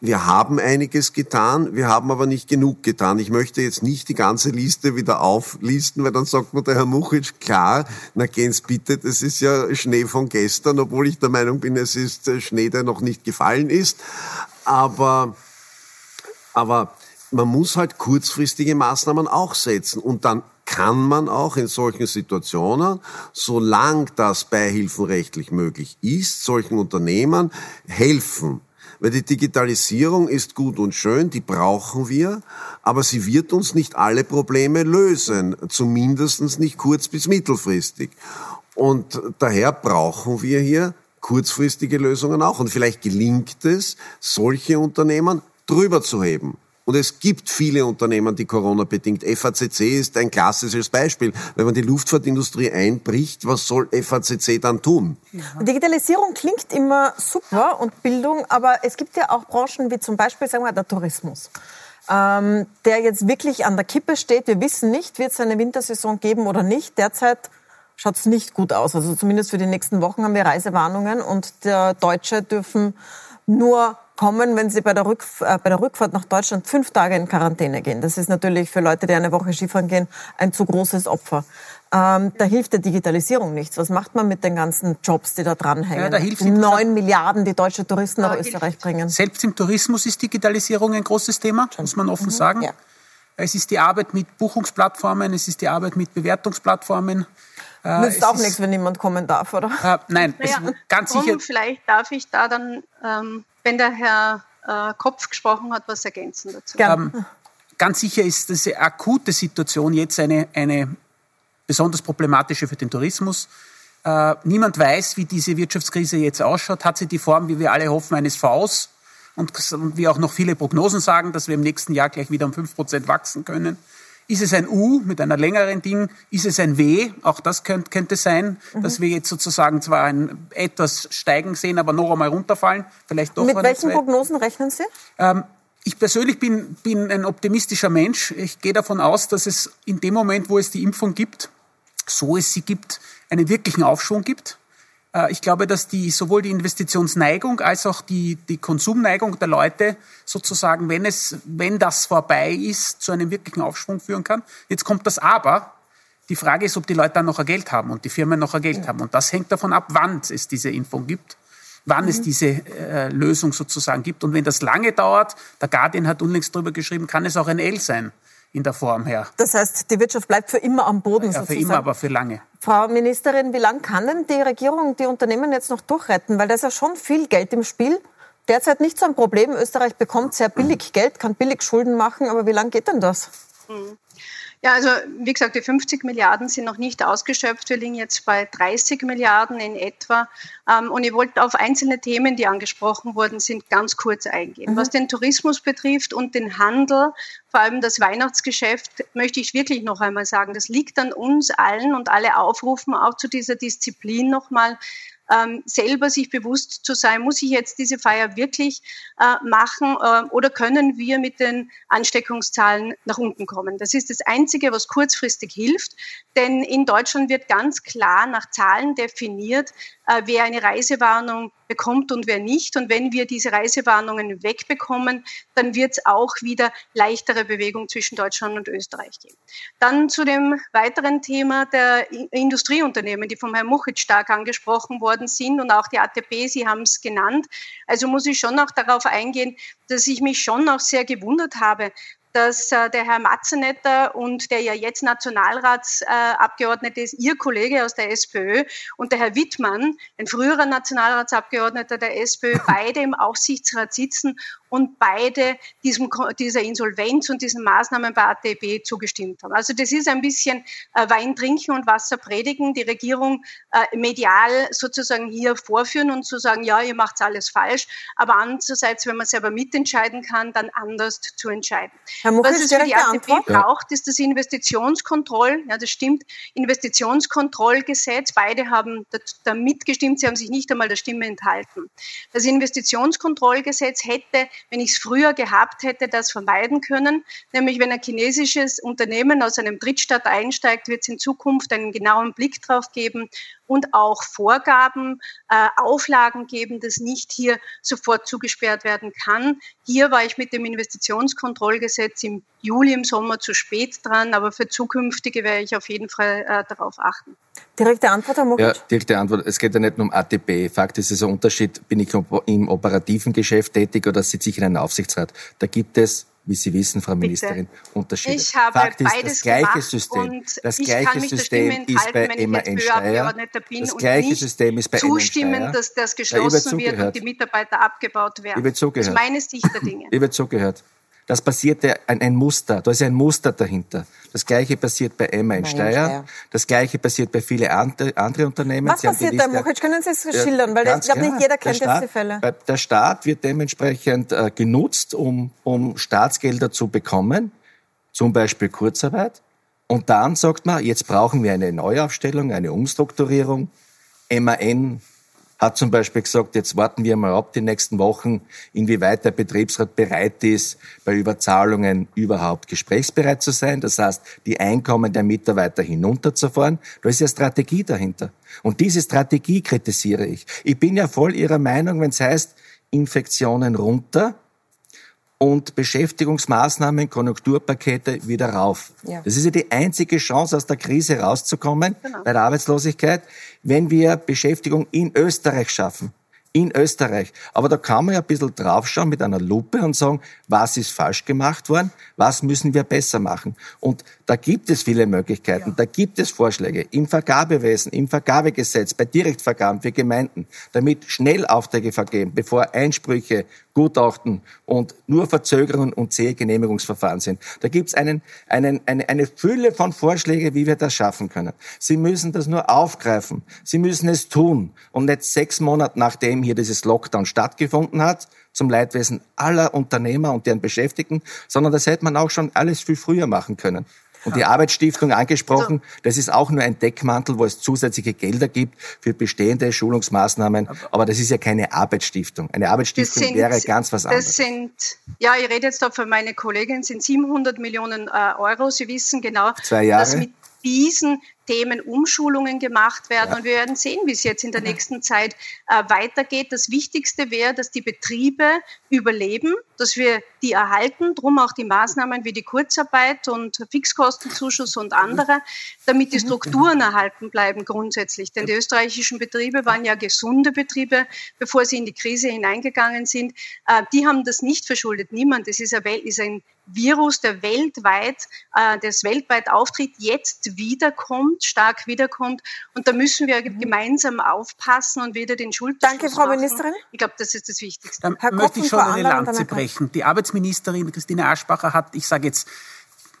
wir haben einiges getan, wir haben aber nicht genug getan. Ich möchte jetzt nicht die ganze Liste wieder auflisten, weil dann sagt mir der Herr Muchitsch, klar, na gehen's bitte, das ist ja Schnee von gestern, obwohl ich der Meinung bin, es ist äh, Schnee, der noch nicht gefallen ist. Aber, aber man muss halt kurzfristige Maßnahmen auch setzen und dann kann man auch in solchen Situationen, solange das beihilfenrechtlich möglich ist, solchen Unternehmen helfen. Weil die Digitalisierung ist gut und schön, die brauchen wir, aber sie wird uns nicht alle Probleme lösen, zumindest nicht kurz- bis mittelfristig. Und daher brauchen wir hier kurzfristige Lösungen auch. Und vielleicht gelingt es, solche Unternehmen drüber zu heben. Und es gibt viele Unternehmen, die Corona-bedingt. FACC ist ein klassisches Beispiel. Wenn man die Luftfahrtindustrie einbricht, was soll FACC dann tun? Digitalisierung klingt immer super und Bildung, aber es gibt ja auch Branchen wie zum Beispiel, sagen wir, der Tourismus. Ähm, der jetzt wirklich an der Kippe steht. Wir wissen nicht, wird es eine Wintersaison geben oder nicht. Derzeit schaut es nicht gut aus. Also zumindest für die nächsten Wochen haben wir Reisewarnungen und der Deutsche dürfen nur kommen, wenn sie bei der, Rückf äh, bei der Rückfahrt nach Deutschland fünf Tage in Quarantäne gehen. Das ist natürlich für Leute, die eine Woche Skifahren gehen, ein zu großes Opfer. Ähm, da hilft der Digitalisierung nichts. Was macht man mit den ganzen Jobs, die da dranhängen? Ja, hilft die neun Milliarden, die deutsche Touristen nach Österreich bringen. Selbst im Tourismus ist Digitalisierung ein großes Thema, muss man offen mhm. sagen. Ja. Es ist die Arbeit mit Buchungsplattformen, es ist die Arbeit mit Bewertungsplattformen. Äh, Nützt auch nichts, wenn niemand kommen darf, oder? Äh, nein, naja, ganz sicher. Vielleicht darf ich da dann, ähm, wenn der Herr äh, Kopf gesprochen hat, was ergänzen dazu. Ähm, ganz sicher ist diese akute Situation jetzt eine, eine besonders problematische für den Tourismus. Äh, niemand weiß, wie diese Wirtschaftskrise jetzt ausschaut. Hat sie die Form, wie wir alle hoffen, eines Vs? Und, und wie auch noch viele Prognosen sagen, dass wir im nächsten Jahr gleich wieder um 5% wachsen können. Ist es ein U mit einer längeren Ding? Ist es ein W? Auch das könnte, könnte sein, mhm. dass wir jetzt sozusagen zwar ein etwas steigen sehen, aber noch einmal runterfallen. Vielleicht doch mit welchen Prognosen rechnen Sie? Ähm, ich persönlich bin, bin ein optimistischer Mensch. Ich gehe davon aus, dass es in dem Moment, wo es die Impfung gibt, so es sie gibt, einen wirklichen Aufschwung gibt. Äh, ich glaube, dass die, sowohl die Investitionsneigung als auch die, die Konsumneigung der Leute sozusagen, wenn es, wenn das vorbei ist, zu einem wirklichen Aufschwung führen kann. Jetzt kommt das Aber. Die Frage ist, ob die Leute dann noch ein Geld haben und die Firmen noch ein Geld haben. Und das hängt davon ab, wann es diese Impfung gibt, wann mhm. es diese äh, Lösung sozusagen gibt. Und wenn das lange dauert, der Guardian hat unlängst darüber geschrieben, kann es auch ein L sein in der Form her. Das heißt, die Wirtschaft bleibt für immer am Boden ja, sozusagen. Für immer, aber für lange. Frau Ministerin, wie lange kann denn die Regierung die Unternehmen jetzt noch durchretten? Weil da ist ja schon viel Geld im Spiel. Derzeit nicht so ein Problem. Österreich bekommt sehr billig Geld, kann billig Schulden machen, aber wie lange geht denn das? Mhm. Ja, also wie gesagt, die 50 Milliarden sind noch nicht ausgeschöpft. Wir liegen jetzt bei 30 Milliarden in etwa. Ähm, und ich wollte auf einzelne Themen, die angesprochen worden sind, ganz kurz eingehen. Mhm. Was den Tourismus betrifft und den Handel, vor allem das Weihnachtsgeschäft, möchte ich wirklich noch einmal sagen, das liegt an uns allen und alle aufrufen auch zu dieser Disziplin nochmal ähm, selber sich bewusst zu sein, muss ich jetzt diese Feier wirklich äh, machen äh, oder können wir mit den Ansteckungszahlen nach unten kommen. Das ist das Einzige, was kurzfristig hilft, denn in Deutschland wird ganz klar nach Zahlen definiert, äh, wer eine Reisewarnung bekommt und wer nicht. Und wenn wir diese Reisewarnungen wegbekommen, dann wird es auch wieder leichtere Bewegung zwischen Deutschland und Österreich geben. Dann zu dem weiteren Thema der Industrieunternehmen, die vom Herrn Muchit stark angesprochen worden sind und auch die ATP, Sie haben es genannt. Also muss ich schon auch darauf eingehen, dass ich mich schon auch sehr gewundert habe, dass äh, der Herr Matzenetter und der ja jetzt Nationalratsabgeordnete äh, ist, Ihr Kollege aus der SPÖ und der Herr Wittmann, ein früherer Nationalratsabgeordneter der SPÖ, beide im Aufsichtsrat sitzen und beide diesem, dieser Insolvenz und diesen Maßnahmen bei ATB zugestimmt haben. Also das ist ein bisschen äh, Wein trinken und Wasser predigen, die Regierung äh, medial sozusagen hier vorführen und zu sagen, ja, ihr macht alles falsch, aber andererseits, wenn man selber mitentscheiden kann, dann anders zu entscheiden. Herr Much, Was es für die ATP Antwort? braucht, ist das Investitionskontroll, ja, das stimmt, Investitionskontrollgesetz. Beide haben damit gestimmt, sie haben sich nicht einmal der Stimme enthalten. Das Investitionskontrollgesetz hätte wenn ich es früher gehabt hätte, das vermeiden können. Nämlich, wenn ein chinesisches Unternehmen aus einem Drittstaat einsteigt, wird es in Zukunft einen genauen Blick drauf geben und auch Vorgaben, äh, Auflagen geben, dass nicht hier sofort zugesperrt werden kann. Hier war ich mit dem Investitionskontrollgesetz im Juli, im Sommer zu spät dran, aber für zukünftige werde ich auf jeden Fall äh, darauf achten. Direkte Antwort, Herr Mokic? Ja, direkte Antwort. Es geht ja nicht nur um ATP. Fakt ist, es ist ein Unterschied, bin ich im operativen Geschäft tätig oder sitze ich in einem Aufsichtsrat. Da gibt es wie Sie wissen, Frau Ministerin. Unterschiede. Ich habe Fakt ist, das gleiche System, das gleiche System ist bei MAN Steyr. Das gleiche System ist bei zustimmen, dass das geschlossen wird und die Mitarbeiter abgebaut werden. Ich zugehört. Das ist meine Sicht der Dinge. Ich zugehört. Das passierte ein, ein Muster, da ist ein Muster dahinter. Das Gleiche passiert bei Emma in Steyr, das Gleiche passiert bei vielen andere, andere Unternehmen. Was Sie passiert da, Mokic? Können Sie es schildern? Weil ich glaube, nicht jeder kennt Staat, diese Fälle. Der Staat wird dementsprechend äh, genutzt, um, um Staatsgelder zu bekommen, zum Beispiel Kurzarbeit. Und dann sagt man, jetzt brauchen wir eine Neuaufstellung, eine Umstrukturierung. MAN hat zum Beispiel gesagt, jetzt warten wir mal ab die nächsten Wochen, inwieweit der Betriebsrat bereit ist, bei Überzahlungen überhaupt gesprächsbereit zu sein. Das heißt, die Einkommen der Mitarbeiter hinunterzufahren. Da ist ja Strategie dahinter. Und diese Strategie kritisiere ich. Ich bin ja voll Ihrer Meinung, wenn es heißt, Infektionen runter, und Beschäftigungsmaßnahmen, Konjunkturpakete wieder rauf. Ja. Das ist ja die einzige Chance, aus der Krise rauszukommen genau. bei der Arbeitslosigkeit, wenn wir Beschäftigung in Österreich schaffen in Österreich. Aber da kann man ja ein bisschen draufschauen mit einer Lupe und sagen, was ist falsch gemacht worden, was müssen wir besser machen. Und da gibt es viele Möglichkeiten, ja. da gibt es Vorschläge im Vergabewesen, im Vergabegesetz, bei Direktvergaben für Gemeinden, damit schnell Aufträge vergeben, bevor Einsprüche, Gutachten und nur Verzögerungen und zähe Genehmigungsverfahren sind. Da gibt es einen, einen, eine, eine Fülle von Vorschlägen, wie wir das schaffen können. Sie müssen das nur aufgreifen. Sie müssen es tun und nicht sechs Monate nachdem hier dieses Lockdown stattgefunden hat, zum Leidwesen aller Unternehmer und deren Beschäftigten, sondern das hätte man auch schon alles viel früher machen können. Und die Arbeitsstiftung angesprochen, also das ist auch nur ein Deckmantel, wo es zusätzliche Gelder gibt für bestehende Schulungsmaßnahmen. Aber das ist ja keine Arbeitsstiftung. Eine Arbeitsstiftung sind, wäre ganz was anderes. Das sind, ja, ich rede jetzt da für meine Kollegin, sind 700 Millionen äh, Euro. Sie wissen genau, Zwei Jahre. dass mit diesen Themen Umschulungen gemacht werden. Ja. Und wir werden sehen, wie es jetzt in der nächsten Zeit äh, weitergeht. Das Wichtigste wäre, dass die Betriebe überleben, dass wir die erhalten, drum auch die Maßnahmen wie die Kurzarbeit und Fixkostenzuschuss und andere, damit die Strukturen erhalten bleiben grundsätzlich. Denn die österreichischen Betriebe waren ja gesunde Betriebe, bevor sie in die Krise hineingegangen sind. Äh, die haben das nicht verschuldet. Niemand. Das ist ein Virus, der weltweit, äh, das weltweit auftritt, jetzt wiederkommt, stark wiederkommt. Und da müssen wir mhm. gemeinsam aufpassen und wieder den Schulterschluss Danke, Frau machen. Ministerin. Ich glaube, das ist das Wichtigste. Dann Herr möchte ich schon eine Lanze brechen. Die Arbeitsministerin Christine Aschbacher hat, ich sage jetzt,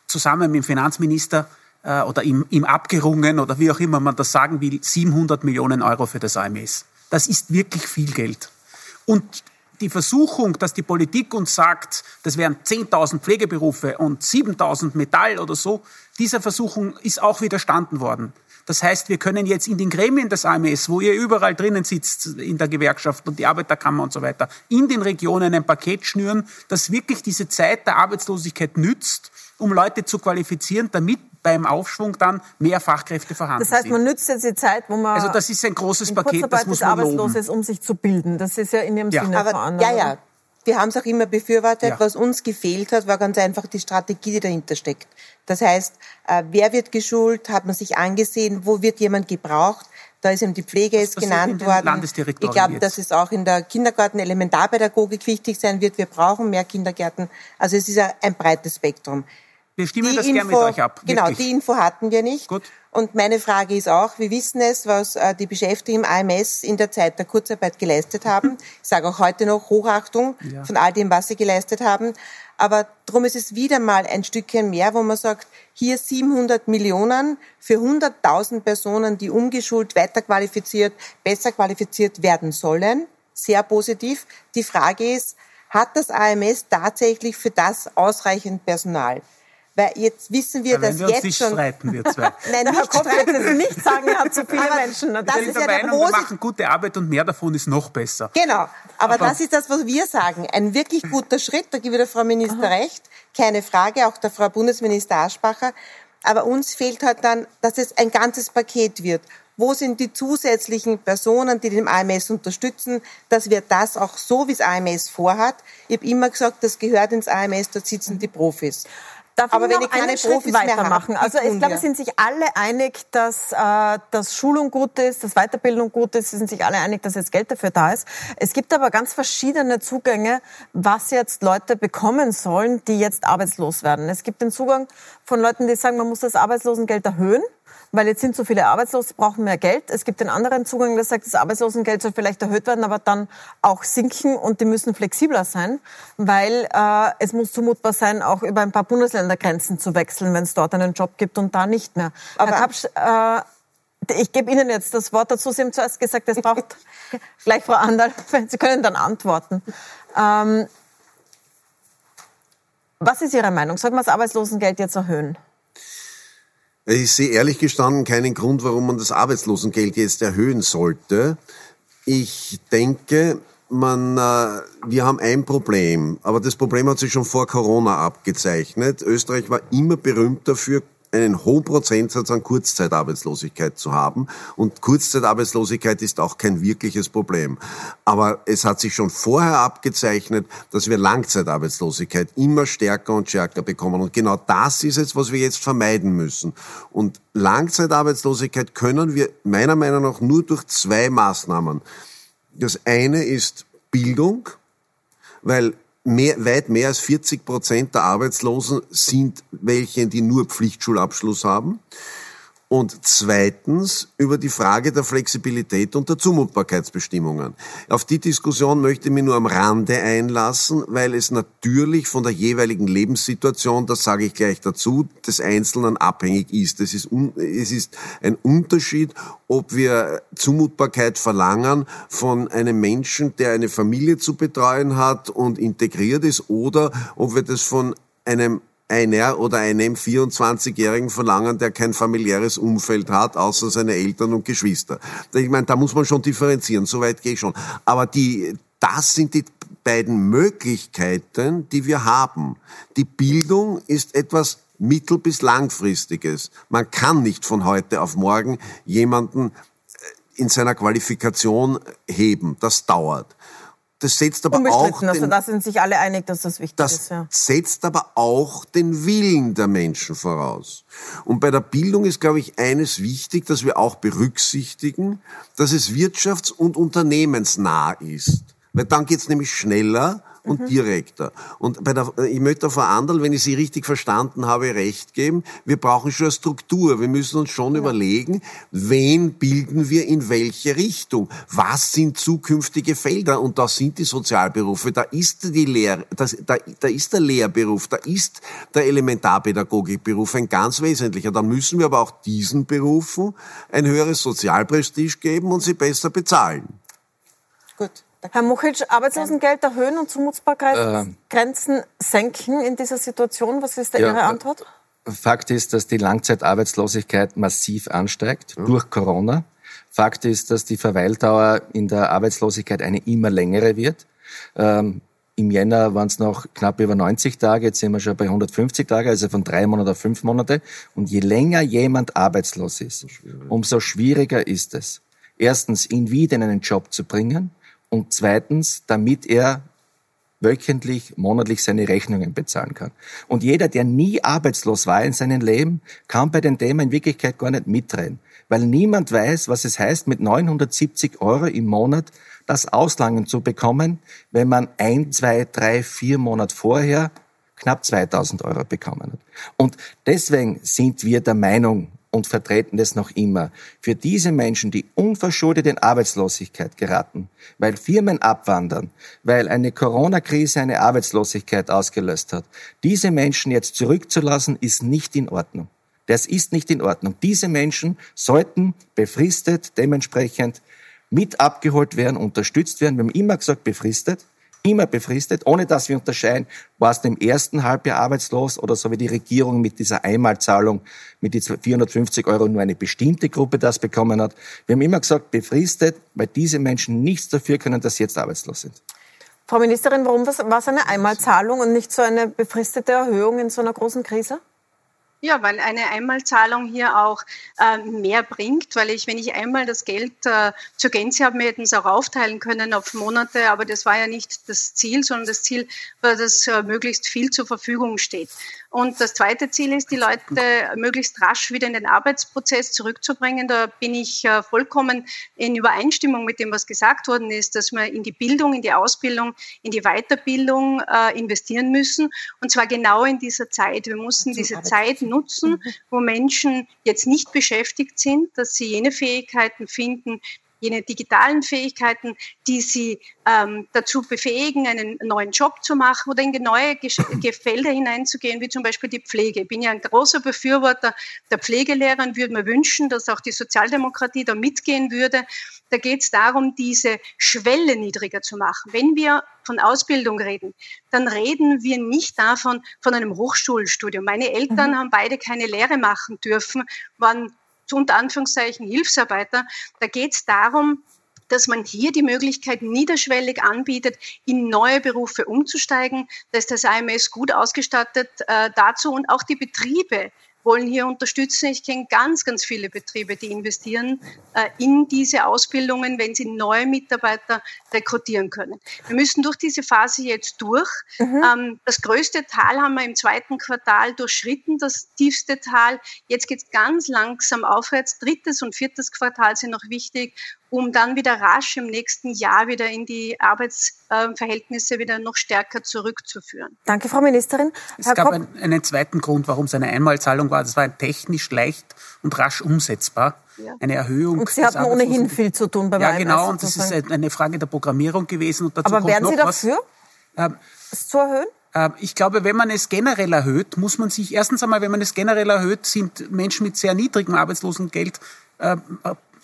zusammen mit dem Finanzminister äh, oder ihm, ihm abgerungen oder wie auch immer man das sagen will, 700 Millionen Euro für das AMS. Das ist wirklich viel Geld. Und die Versuchung, dass die Politik uns sagt, das wären 10.000 Pflegeberufe und 7.000 Metall oder so, dieser Versuchung ist auch widerstanden worden. Das heißt, wir können jetzt in den Gremien des AMS, wo ihr überall drinnen sitzt, in der Gewerkschaft und die Arbeiterkammer und so weiter, in den Regionen ein Paket schnüren, das wirklich diese Zeit der Arbeitslosigkeit nützt, um Leute zu qualifizieren, damit beim Aufschwung dann mehr Fachkräfte vorhanden sind. Das heißt, man nützt jetzt die Zeit, wo man also das ist ein großes Paket, das muss man arbeitslos loben. ist, um sich zu bilden. Das ist ja in Ihrem ja. Sinne Aber, Ja, ja. Wir haben es auch immer befürwortet. Ja. Was uns gefehlt hat, war ganz einfach die Strategie, die dahinter steckt. Das heißt, äh, wer wird geschult? Hat man sich angesehen? Wo wird jemand gebraucht? Da ist eben die Pflege ist genannt worden. Ich glaube, dass es auch in der Kindergarten Elementarpädagogik wichtig sein wird. Wir brauchen mehr Kindergärten. Also es ist ein breites Spektrum. Wir stimmen die das gerne mit euch ab. Genau, wirklich. Die Info hatten wir nicht. Gut. Und meine Frage ist auch, wir wissen es, was äh, die Beschäftigten im AMS in der Zeit der Kurzarbeit geleistet haben. Ich sage auch heute noch Hochachtung ja. von all dem, was sie geleistet haben. Aber darum ist es wieder mal ein Stückchen mehr, wo man sagt, hier 700 Millionen für 100.000 Personen, die umgeschult, weiterqualifiziert, besser qualifiziert werden sollen. Sehr positiv. Die Frage ist, hat das AMS tatsächlich für das ausreichend Personal? Weil jetzt wissen wir, ja, dass jetzt nicht schon... streiten, wir zwei. Nein, nicht Herr streiten. Jetzt nicht sagen, er hat zu viele Menschen. Das ist ja der Meinung, wir machen gute Arbeit und mehr davon ist noch besser. Genau. Aber, Aber, das ist das, was wir sagen. Ein wirklich guter Schritt. Da gebe ich der Frau Minister Aha. recht. Keine Frage. Auch der Frau Bundesminister Aschbacher. Aber uns fehlt halt dann, dass es ein ganzes Paket wird. Wo sind die zusätzlichen Personen, die den AMS unterstützen, dass wir das auch so, wie es AMS vorhat. Ich habe immer gesagt, das gehört ins AMS, dort sitzen die Profis. Darf Aber wenn ich keine Profis weitermachen? Haben, also ich glaube, es sind sich alle einig, dass, äh, dass Schulung gut ist, dass Weiterbildung gut ist. Sie sind sich alle einig, dass jetzt Geld dafür da ist. Es gibt aber ganz verschiedene Zugänge, was jetzt Leute bekommen sollen, die jetzt arbeitslos werden. Es gibt den Zugang von Leuten, die sagen, man muss das Arbeitslosengeld erhöhen weil jetzt sind so viele arbeitslos, brauchen mehr Geld. Es gibt den anderen Zugang, der sagt, das Arbeitslosengeld soll vielleicht erhöht werden, aber dann auch sinken und die müssen flexibler sein, weil äh, es muss zumutbar sein, auch über ein paar Bundesländergrenzen zu wechseln, wenn es dort einen Job gibt und da nicht mehr. Aber Herr Kapsch, äh, ich gebe Ihnen jetzt das Wort dazu. Sie haben zuerst gesagt, es braucht gleich Frau Anderl, Sie können dann antworten. Ähm, was ist Ihre Meinung? Sollten wir das Arbeitslosengeld jetzt erhöhen? Ich sehe ehrlich gestanden keinen Grund, warum man das Arbeitslosengeld jetzt erhöhen sollte. Ich denke, man, äh, wir haben ein Problem, aber das Problem hat sich schon vor Corona abgezeichnet. Österreich war immer berühmt dafür, einen hohen Prozentsatz an Kurzzeitarbeitslosigkeit zu haben. Und Kurzzeitarbeitslosigkeit ist auch kein wirkliches Problem. Aber es hat sich schon vorher abgezeichnet, dass wir Langzeitarbeitslosigkeit immer stärker und stärker bekommen. Und genau das ist es, was wir jetzt vermeiden müssen. Und Langzeitarbeitslosigkeit können wir meiner Meinung nach nur durch zwei Maßnahmen Das eine ist Bildung, weil mehr, weit mehr als 40 Prozent der Arbeitslosen sind welche, die nur Pflichtschulabschluss haben. Und zweitens über die Frage der Flexibilität und der Zumutbarkeitsbestimmungen. Auf die Diskussion möchte ich mich nur am Rande einlassen, weil es natürlich von der jeweiligen Lebenssituation, das sage ich gleich dazu, des Einzelnen abhängig ist. Es ist, es ist ein Unterschied, ob wir Zumutbarkeit verlangen von einem Menschen, der eine Familie zu betreuen hat und integriert ist, oder ob wir das von einem einer oder einem 24-Jährigen verlangen, der kein familiäres Umfeld hat, außer seine Eltern und Geschwister. Ich meine, da muss man schon differenzieren, soweit gehe ich schon. Aber die, das sind die beiden Möglichkeiten, die wir haben. Die Bildung ist etwas mittel- bis langfristiges. Man kann nicht von heute auf morgen jemanden äh, in seiner Qualifikation heben. Das dauert. Das setzt aber auch den, also da sind sich alle einig, dass das wichtig das ist. Ja. setzt aber auch den Willen der Menschen voraus. Und bei der Bildung ist, glaube ich, eines wichtig, dass wir auch berücksichtigen, dass es wirtschafts- und unternehmensnah ist. Weil dann geht's nämlich schneller und mhm. direkter. Und bei der, ich möchte Frau Andal, wenn ich Sie richtig verstanden habe, recht geben. Wir brauchen schon eine Struktur. Wir müssen uns schon ja. überlegen, wen bilden wir in welche Richtung? Was sind zukünftige Felder? Und da sind die Sozialberufe, da ist die Lehr, das, da, da ist der Lehrberuf, da ist der Elementarpädagogikberuf ein ganz wesentlicher. Dann müssen wir aber auch diesen Berufen ein höheres Sozialprestige geben und sie besser bezahlen. Gut. Herr Muchic, Arbeitslosengeld erhöhen und Zumutbarkeitsgrenzen äh, senken in dieser Situation. Was ist da ja, Ihre Antwort? Fakt ist, dass die Langzeitarbeitslosigkeit massiv ansteigt ja. durch Corona. Fakt ist, dass die Verweildauer in der Arbeitslosigkeit eine immer längere wird. Ähm, Im Jänner waren es noch knapp über 90 Tage, jetzt sind wir schon bei 150 Tage, also von drei Monaten auf fünf Monate. Und je länger jemand arbeitslos ist, umso schwieriger ist es, erstens ihn wieder in einen Job zu bringen und zweitens, damit er wöchentlich, monatlich seine Rechnungen bezahlen kann. Und jeder, der nie arbeitslos war in seinem Leben, kann bei dem Thema in Wirklichkeit gar nicht mitreden, weil niemand weiß, was es heißt, mit 970 Euro im Monat das Auslangen zu bekommen, wenn man ein, zwei, drei, vier Monate vorher knapp 2000 Euro bekommen hat. Und deswegen sind wir der Meinung, und vertreten das noch immer. Für diese Menschen, die unverschuldet in Arbeitslosigkeit geraten, weil Firmen abwandern, weil eine Corona-Krise eine Arbeitslosigkeit ausgelöst hat, diese Menschen jetzt zurückzulassen, ist nicht in Ordnung. Das ist nicht in Ordnung. Diese Menschen sollten befristet dementsprechend mit abgeholt werden, unterstützt werden. Wir haben immer gesagt befristet immer befristet, ohne dass wir unterscheiden, warst du im ersten Halbjahr arbeitslos oder so wie die Regierung mit dieser Einmalzahlung mit die 450 Euro nur eine bestimmte Gruppe das bekommen hat. Wir haben immer gesagt, befristet, weil diese Menschen nichts dafür können, dass sie jetzt arbeitslos sind. Frau Ministerin, warum war es eine Einmalzahlung und nicht so eine befristete Erhöhung in so einer großen Krise? Ja, weil eine Einmalzahlung hier auch äh, mehr bringt, weil ich, wenn ich einmal das Geld äh, zur Gänze habe, wir hätten es auch aufteilen können auf Monate, aber das war ja nicht das Ziel, sondern das Ziel war, dass äh, möglichst viel zur Verfügung steht. Und das zweite Ziel ist, die Leute möglichst rasch wieder in den Arbeitsprozess zurückzubringen. Da bin ich äh, vollkommen in Übereinstimmung mit dem, was gesagt worden ist, dass wir in die Bildung, in die Ausbildung, in die Weiterbildung äh, investieren müssen. Und zwar genau in dieser Zeit. Wir mussten diese Zeit nutzen, mhm. wo Menschen jetzt nicht beschäftigt sind, dass sie jene Fähigkeiten finden, jene digitalen Fähigkeiten, die sie ähm, dazu befähigen, einen neuen Job zu machen oder in neue Felder hineinzugehen, wie zum Beispiel die Pflege. Ich bin ja ein großer Befürworter der Pflegelehrer und würde mir wünschen, dass auch die Sozialdemokratie da mitgehen würde. Da geht es darum, diese Schwelle niedriger zu machen. Wenn wir von Ausbildung reden, dann reden wir nicht davon von einem Hochschulstudium. Meine Eltern mhm. haben beide keine Lehre machen dürfen, waren unter Anführungszeichen Hilfsarbeiter. Da geht es darum, dass man hier die Möglichkeit niederschwellig anbietet, in neue Berufe umzusteigen. Da ist das AMS gut ausgestattet äh, dazu und auch die Betriebe wollen hier unterstützen. Ich kenne ganz, ganz viele Betriebe, die investieren äh, in diese Ausbildungen, wenn sie neue Mitarbeiter rekrutieren können. Wir müssen durch diese Phase jetzt durch. Mhm. Ähm, das größte Tal haben wir im zweiten Quartal durchschritten, das tiefste Tal. Jetzt geht es ganz langsam aufwärts. Drittes und viertes Quartal sind noch wichtig um dann wieder rasch im nächsten Jahr wieder in die Arbeitsverhältnisse wieder noch stärker zurückzuführen. Danke, Frau Ministerin. Es Herr gab einen, einen, zweiten Grund, warum es eine Einmalzahlung war. Das war technisch leicht und rasch umsetzbar. Ja. Eine Erhöhung. Und Sie hatten ohnehin viel zu tun beim Ja, genau. Und das ist eine Frage der Programmierung gewesen. Und dazu Aber wären Sie dafür, was, es zu erhöhen? Ähm, ich glaube, wenn man es generell erhöht, muss man sich, erstens einmal, wenn man es generell erhöht, sind Menschen mit sehr niedrigem Arbeitslosengeld äh,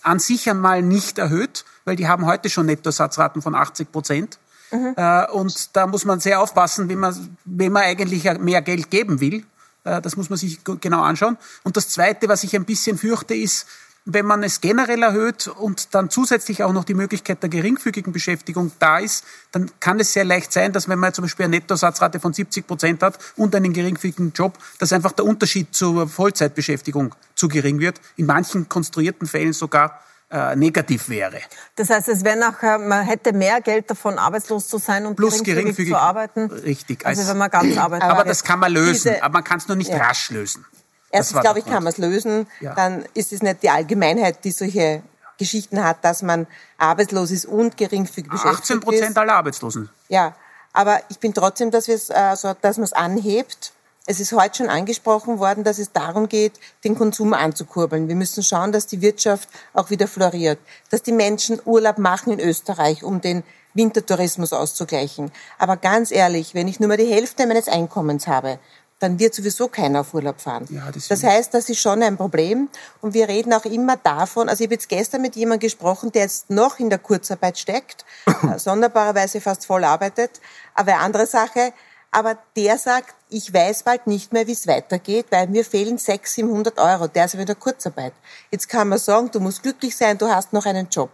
an sich einmal nicht erhöht, weil die haben heute schon Nettosatzraten von 80 Prozent. Mhm. Äh, und da muss man sehr aufpassen, wenn man, wenn man eigentlich mehr Geld geben will. Äh, das muss man sich genau anschauen. Und das Zweite, was ich ein bisschen fürchte, ist, wenn man es generell erhöht und dann zusätzlich auch noch die Möglichkeit der geringfügigen Beschäftigung da ist, dann kann es sehr leicht sein, dass wenn man zum Beispiel eine Nettosatzrate von 70 Prozent hat und einen geringfügigen Job, dass einfach der Unterschied zur Vollzeitbeschäftigung zu gering wird. In manchen konstruierten Fällen sogar äh, negativ wäre. Das heißt, es wäre nachher, man hätte mehr Geld davon, arbeitslos zu sein und Plus geringfügig, geringfügig zu arbeiten. Richtig. Also wenn man ganz arbeitet. Aber das kann man lösen, aber man kann es nur nicht ja. rasch lösen. Erstens, glaube ich, kann man es lösen. Ja. Dann ist es nicht die Allgemeinheit, die solche Geschichten hat, dass man arbeitslos ist und geringfügig beschäftigt 18 Prozent aller Arbeitslosen. Ja, aber ich bin trotzdem, dass, äh, so, dass man es anhebt. Es ist heute schon angesprochen worden, dass es darum geht, den Konsum anzukurbeln. Wir müssen schauen, dass die Wirtschaft auch wieder floriert, dass die Menschen Urlaub machen in Österreich, um den Wintertourismus auszugleichen. Aber ganz ehrlich, wenn ich nur mal die Hälfte meines Einkommens habe dann wird sowieso keiner auf Urlaub fahren. Ja, das, das heißt, das ist schon ein Problem. Und wir reden auch immer davon, also ich habe jetzt gestern mit jemandem gesprochen, der jetzt noch in der Kurzarbeit steckt, äh, sonderbarerweise fast voll arbeitet, aber andere Sache, aber der sagt, ich weiß bald nicht mehr, wie es weitergeht, weil mir fehlen 600, 700 Euro. Der ist aber in der Kurzarbeit. Jetzt kann man sagen, du musst glücklich sein, du hast noch einen Job.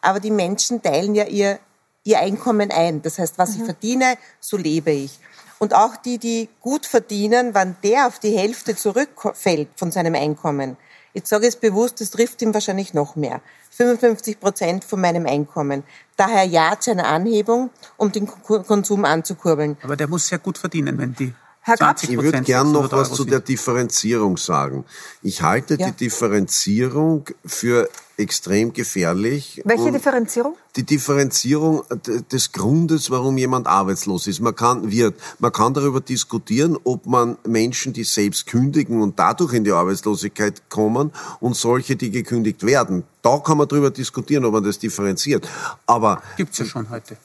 Aber die Menschen teilen ja ihr, ihr Einkommen ein. Das heißt, was mhm. ich verdiene, so lebe ich. Und auch die, die gut verdienen, wenn der auf die Hälfte zurückfällt von seinem Einkommen, ich sage es bewusst, das trifft ihm wahrscheinlich noch mehr. 55 Prozent von meinem Einkommen. Daher ja zu einer Anhebung, um den Konsum anzukurbeln. Aber der muss sehr gut verdienen, wenn die Herr Gabsch, ich würde gern noch was zu der Differenzierung sagen. Ich halte ja. die Differenzierung für extrem gefährlich. Welche Differenzierung? Die Differenzierung des Grundes, warum jemand arbeitslos ist. Man kann, wird, man kann darüber diskutieren, ob man Menschen, die selbst kündigen und dadurch in die Arbeitslosigkeit kommen und solche, die gekündigt werden. Da kann man darüber diskutieren, ob man das differenziert. Aber. Gibt's ja schon heute.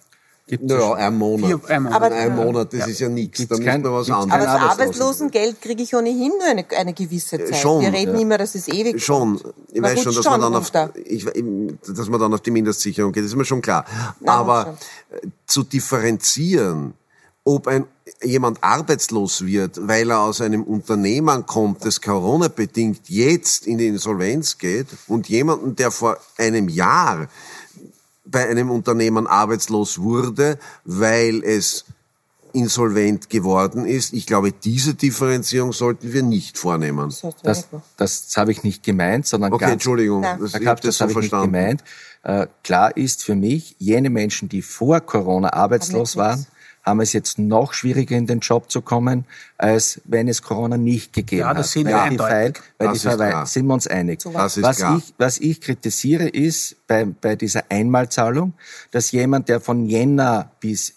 Gibt naja, ein Monat. Vier, ein Monat. Aber ein Monat, das ja. ist ja nichts. Da kein, muss was anderes. Aber das Arbeitslosengeld kriege ich ohnehin nur eine, eine gewisse Zeit. Schon, Wir reden ja. immer, dass es ewig Schon. Ich weiß schon, dass schon man, dann auf, ich, dass man dann auf die Mindestsicherung geht. Das ist mir schon klar. Nein, Aber schon. zu differenzieren, ob ein, jemand arbeitslos wird, weil er aus einem Unternehmen kommt, das Corona-bedingt jetzt in die Insolvenz geht, und jemanden, der vor einem Jahr bei einem Unternehmen arbeitslos wurde, weil es insolvent geworden ist. Ich glaube, diese Differenzierung sollten wir nicht vornehmen. Das, das habe ich nicht gemeint, sondern okay, ganz, Entschuldigung, das, ich habe das, das habe ich nicht gemeint. Äh, klar ist für mich, jene Menschen, die vor Corona arbeitslos waren, haben es jetzt noch schwieriger in den Job zu kommen, als wenn es Corona nicht gegeben hat. Ja, das sind wir. Weil das die Verwe sind wir uns einig. Das ist was, klar. Ich, was ich kritisiere ist bei, bei dieser Einmalzahlung, dass jemand, der von Jänner bis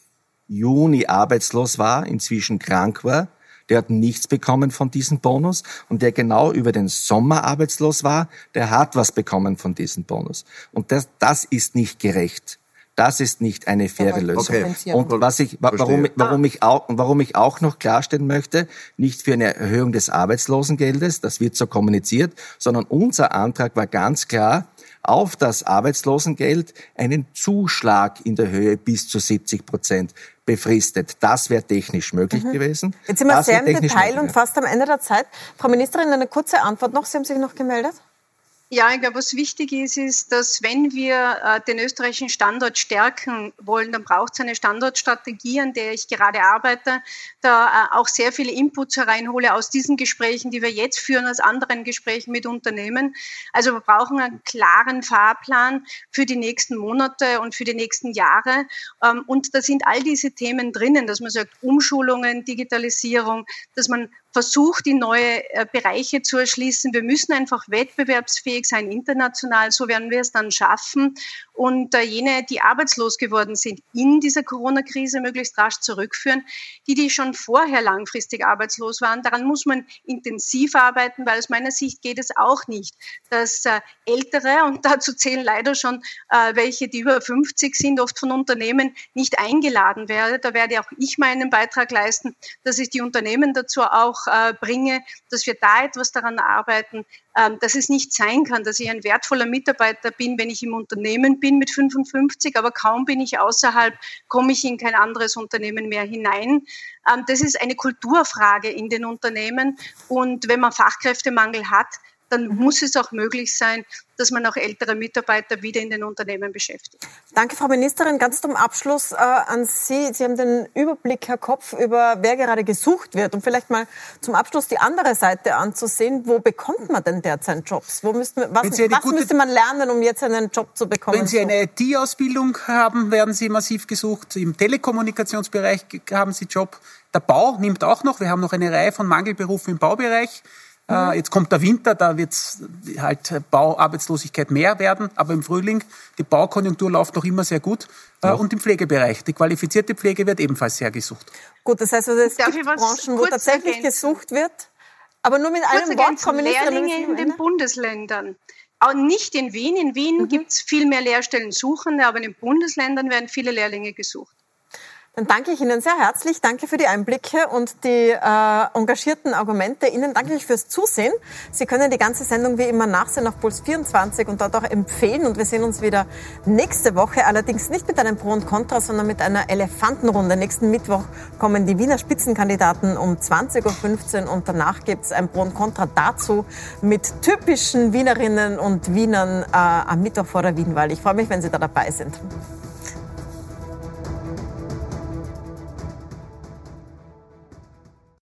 Juni arbeitslos war, inzwischen krank war, der hat nichts bekommen von diesem Bonus und der genau über den Sommer arbeitslos war, der hat was bekommen von diesem Bonus. Und das, das ist nicht gerecht. Das ist nicht eine faire Lösung. Okay. Und was ich, warum, warum, ich auch, warum ich auch noch klarstellen möchte, nicht für eine Erhöhung des Arbeitslosengeldes, das wird so kommuniziert, sondern unser Antrag war ganz klar, auf das Arbeitslosengeld einen Zuschlag in der Höhe bis zu 70 Prozent befristet. Das wäre technisch möglich mhm. gewesen. Jetzt sind wir das sehr im Detail und fast am Ende der Zeit. Frau Ministerin, eine kurze Antwort noch. Sie haben sich noch gemeldet. Ja, ich glaube, was wichtig ist, ist, dass wenn wir äh, den österreichischen Standort stärken wollen, dann braucht es eine Standortstrategie, an der ich gerade arbeite, da äh, auch sehr viele Inputs hereinhole aus diesen Gesprächen, die wir jetzt führen, aus anderen Gesprächen mit Unternehmen. Also wir brauchen einen klaren Fahrplan für die nächsten Monate und für die nächsten Jahre. Ähm, und da sind all diese Themen drinnen, dass man sagt, Umschulungen, Digitalisierung, dass man versucht, in neue äh, Bereiche zu erschließen. Wir müssen einfach wettbewerbsfähig sein international. So werden wir es dann schaffen. Und äh, jene, die arbeitslos geworden sind, in dieser Corona-Krise möglichst rasch zurückführen. Die, die schon vorher langfristig arbeitslos waren, daran muss man intensiv arbeiten, weil aus meiner Sicht geht es auch nicht, dass äh, Ältere, und dazu zählen leider schon welche, die über 50 sind, oft von Unternehmen nicht eingeladen werden. Da werde auch ich meinen Beitrag leisten, dass ich die Unternehmen dazu auch äh, bringe, dass wir da etwas daran arbeiten, ähm, dass es nicht sein kann, dass ich ein wertvoller Mitarbeiter bin, wenn ich im Unternehmen bin mit 55, aber kaum bin ich außerhalb, komme ich in kein anderes Unternehmen mehr hinein. Ähm, das ist eine Kulturfrage in den Unternehmen. Und wenn man Fachkräftemangel hat, dann muss es auch möglich sein, dass man auch ältere Mitarbeiter wieder in den Unternehmen beschäftigt. Danke, Frau Ministerin. Ganz zum Abschluss äh, an Sie. Sie haben den Überblick, Herr Kopf, über wer gerade gesucht wird. Und vielleicht mal zum Abschluss die andere Seite anzusehen. Wo bekommt man denn derzeit Jobs? Wo müsste, was was gute, müsste man lernen, um jetzt einen Job zu bekommen? Wenn Sie eine IT-Ausbildung haben, werden Sie massiv gesucht. Im Telekommunikationsbereich haben Sie Job. Der Bau nimmt auch noch. Wir haben noch eine Reihe von Mangelberufen im Baubereich. Mhm. Jetzt kommt der Winter, da wird halt Bauarbeitslosigkeit mehr werden, aber im Frühling, die Baukonjunktur läuft noch immer sehr gut. Äh, ja. Und im Pflegebereich, die qualifizierte Pflege wird ebenfalls sehr gesucht. Gut, das heißt, also, es Darf gibt Branchen, wo tatsächlich ergänzen? gesucht wird, aber nur mit einem Wort kommen Lehrlinge in den Bundesländern. Auch nicht in Wien. In Wien mhm. gibt es viel mehr Lehrstellensuchende, aber in den Bundesländern werden viele Lehrlinge gesucht. Dann danke ich Ihnen sehr herzlich. Danke für die Einblicke und die äh, engagierten Argumente. Ihnen danke ich fürs Zusehen. Sie können die ganze Sendung wie immer nachsehen auf Puls 24 und dort auch empfehlen. Und wir sehen uns wieder nächste Woche, allerdings nicht mit einem Pro und Contra, sondern mit einer Elefantenrunde. Nächsten Mittwoch kommen die Wiener Spitzenkandidaten um 20.15 Uhr und danach gibt es ein Pro und Contra dazu mit typischen Wienerinnen und Wienern äh, am Mittwoch vor der Wienwahl. Ich freue mich, wenn Sie da dabei sind.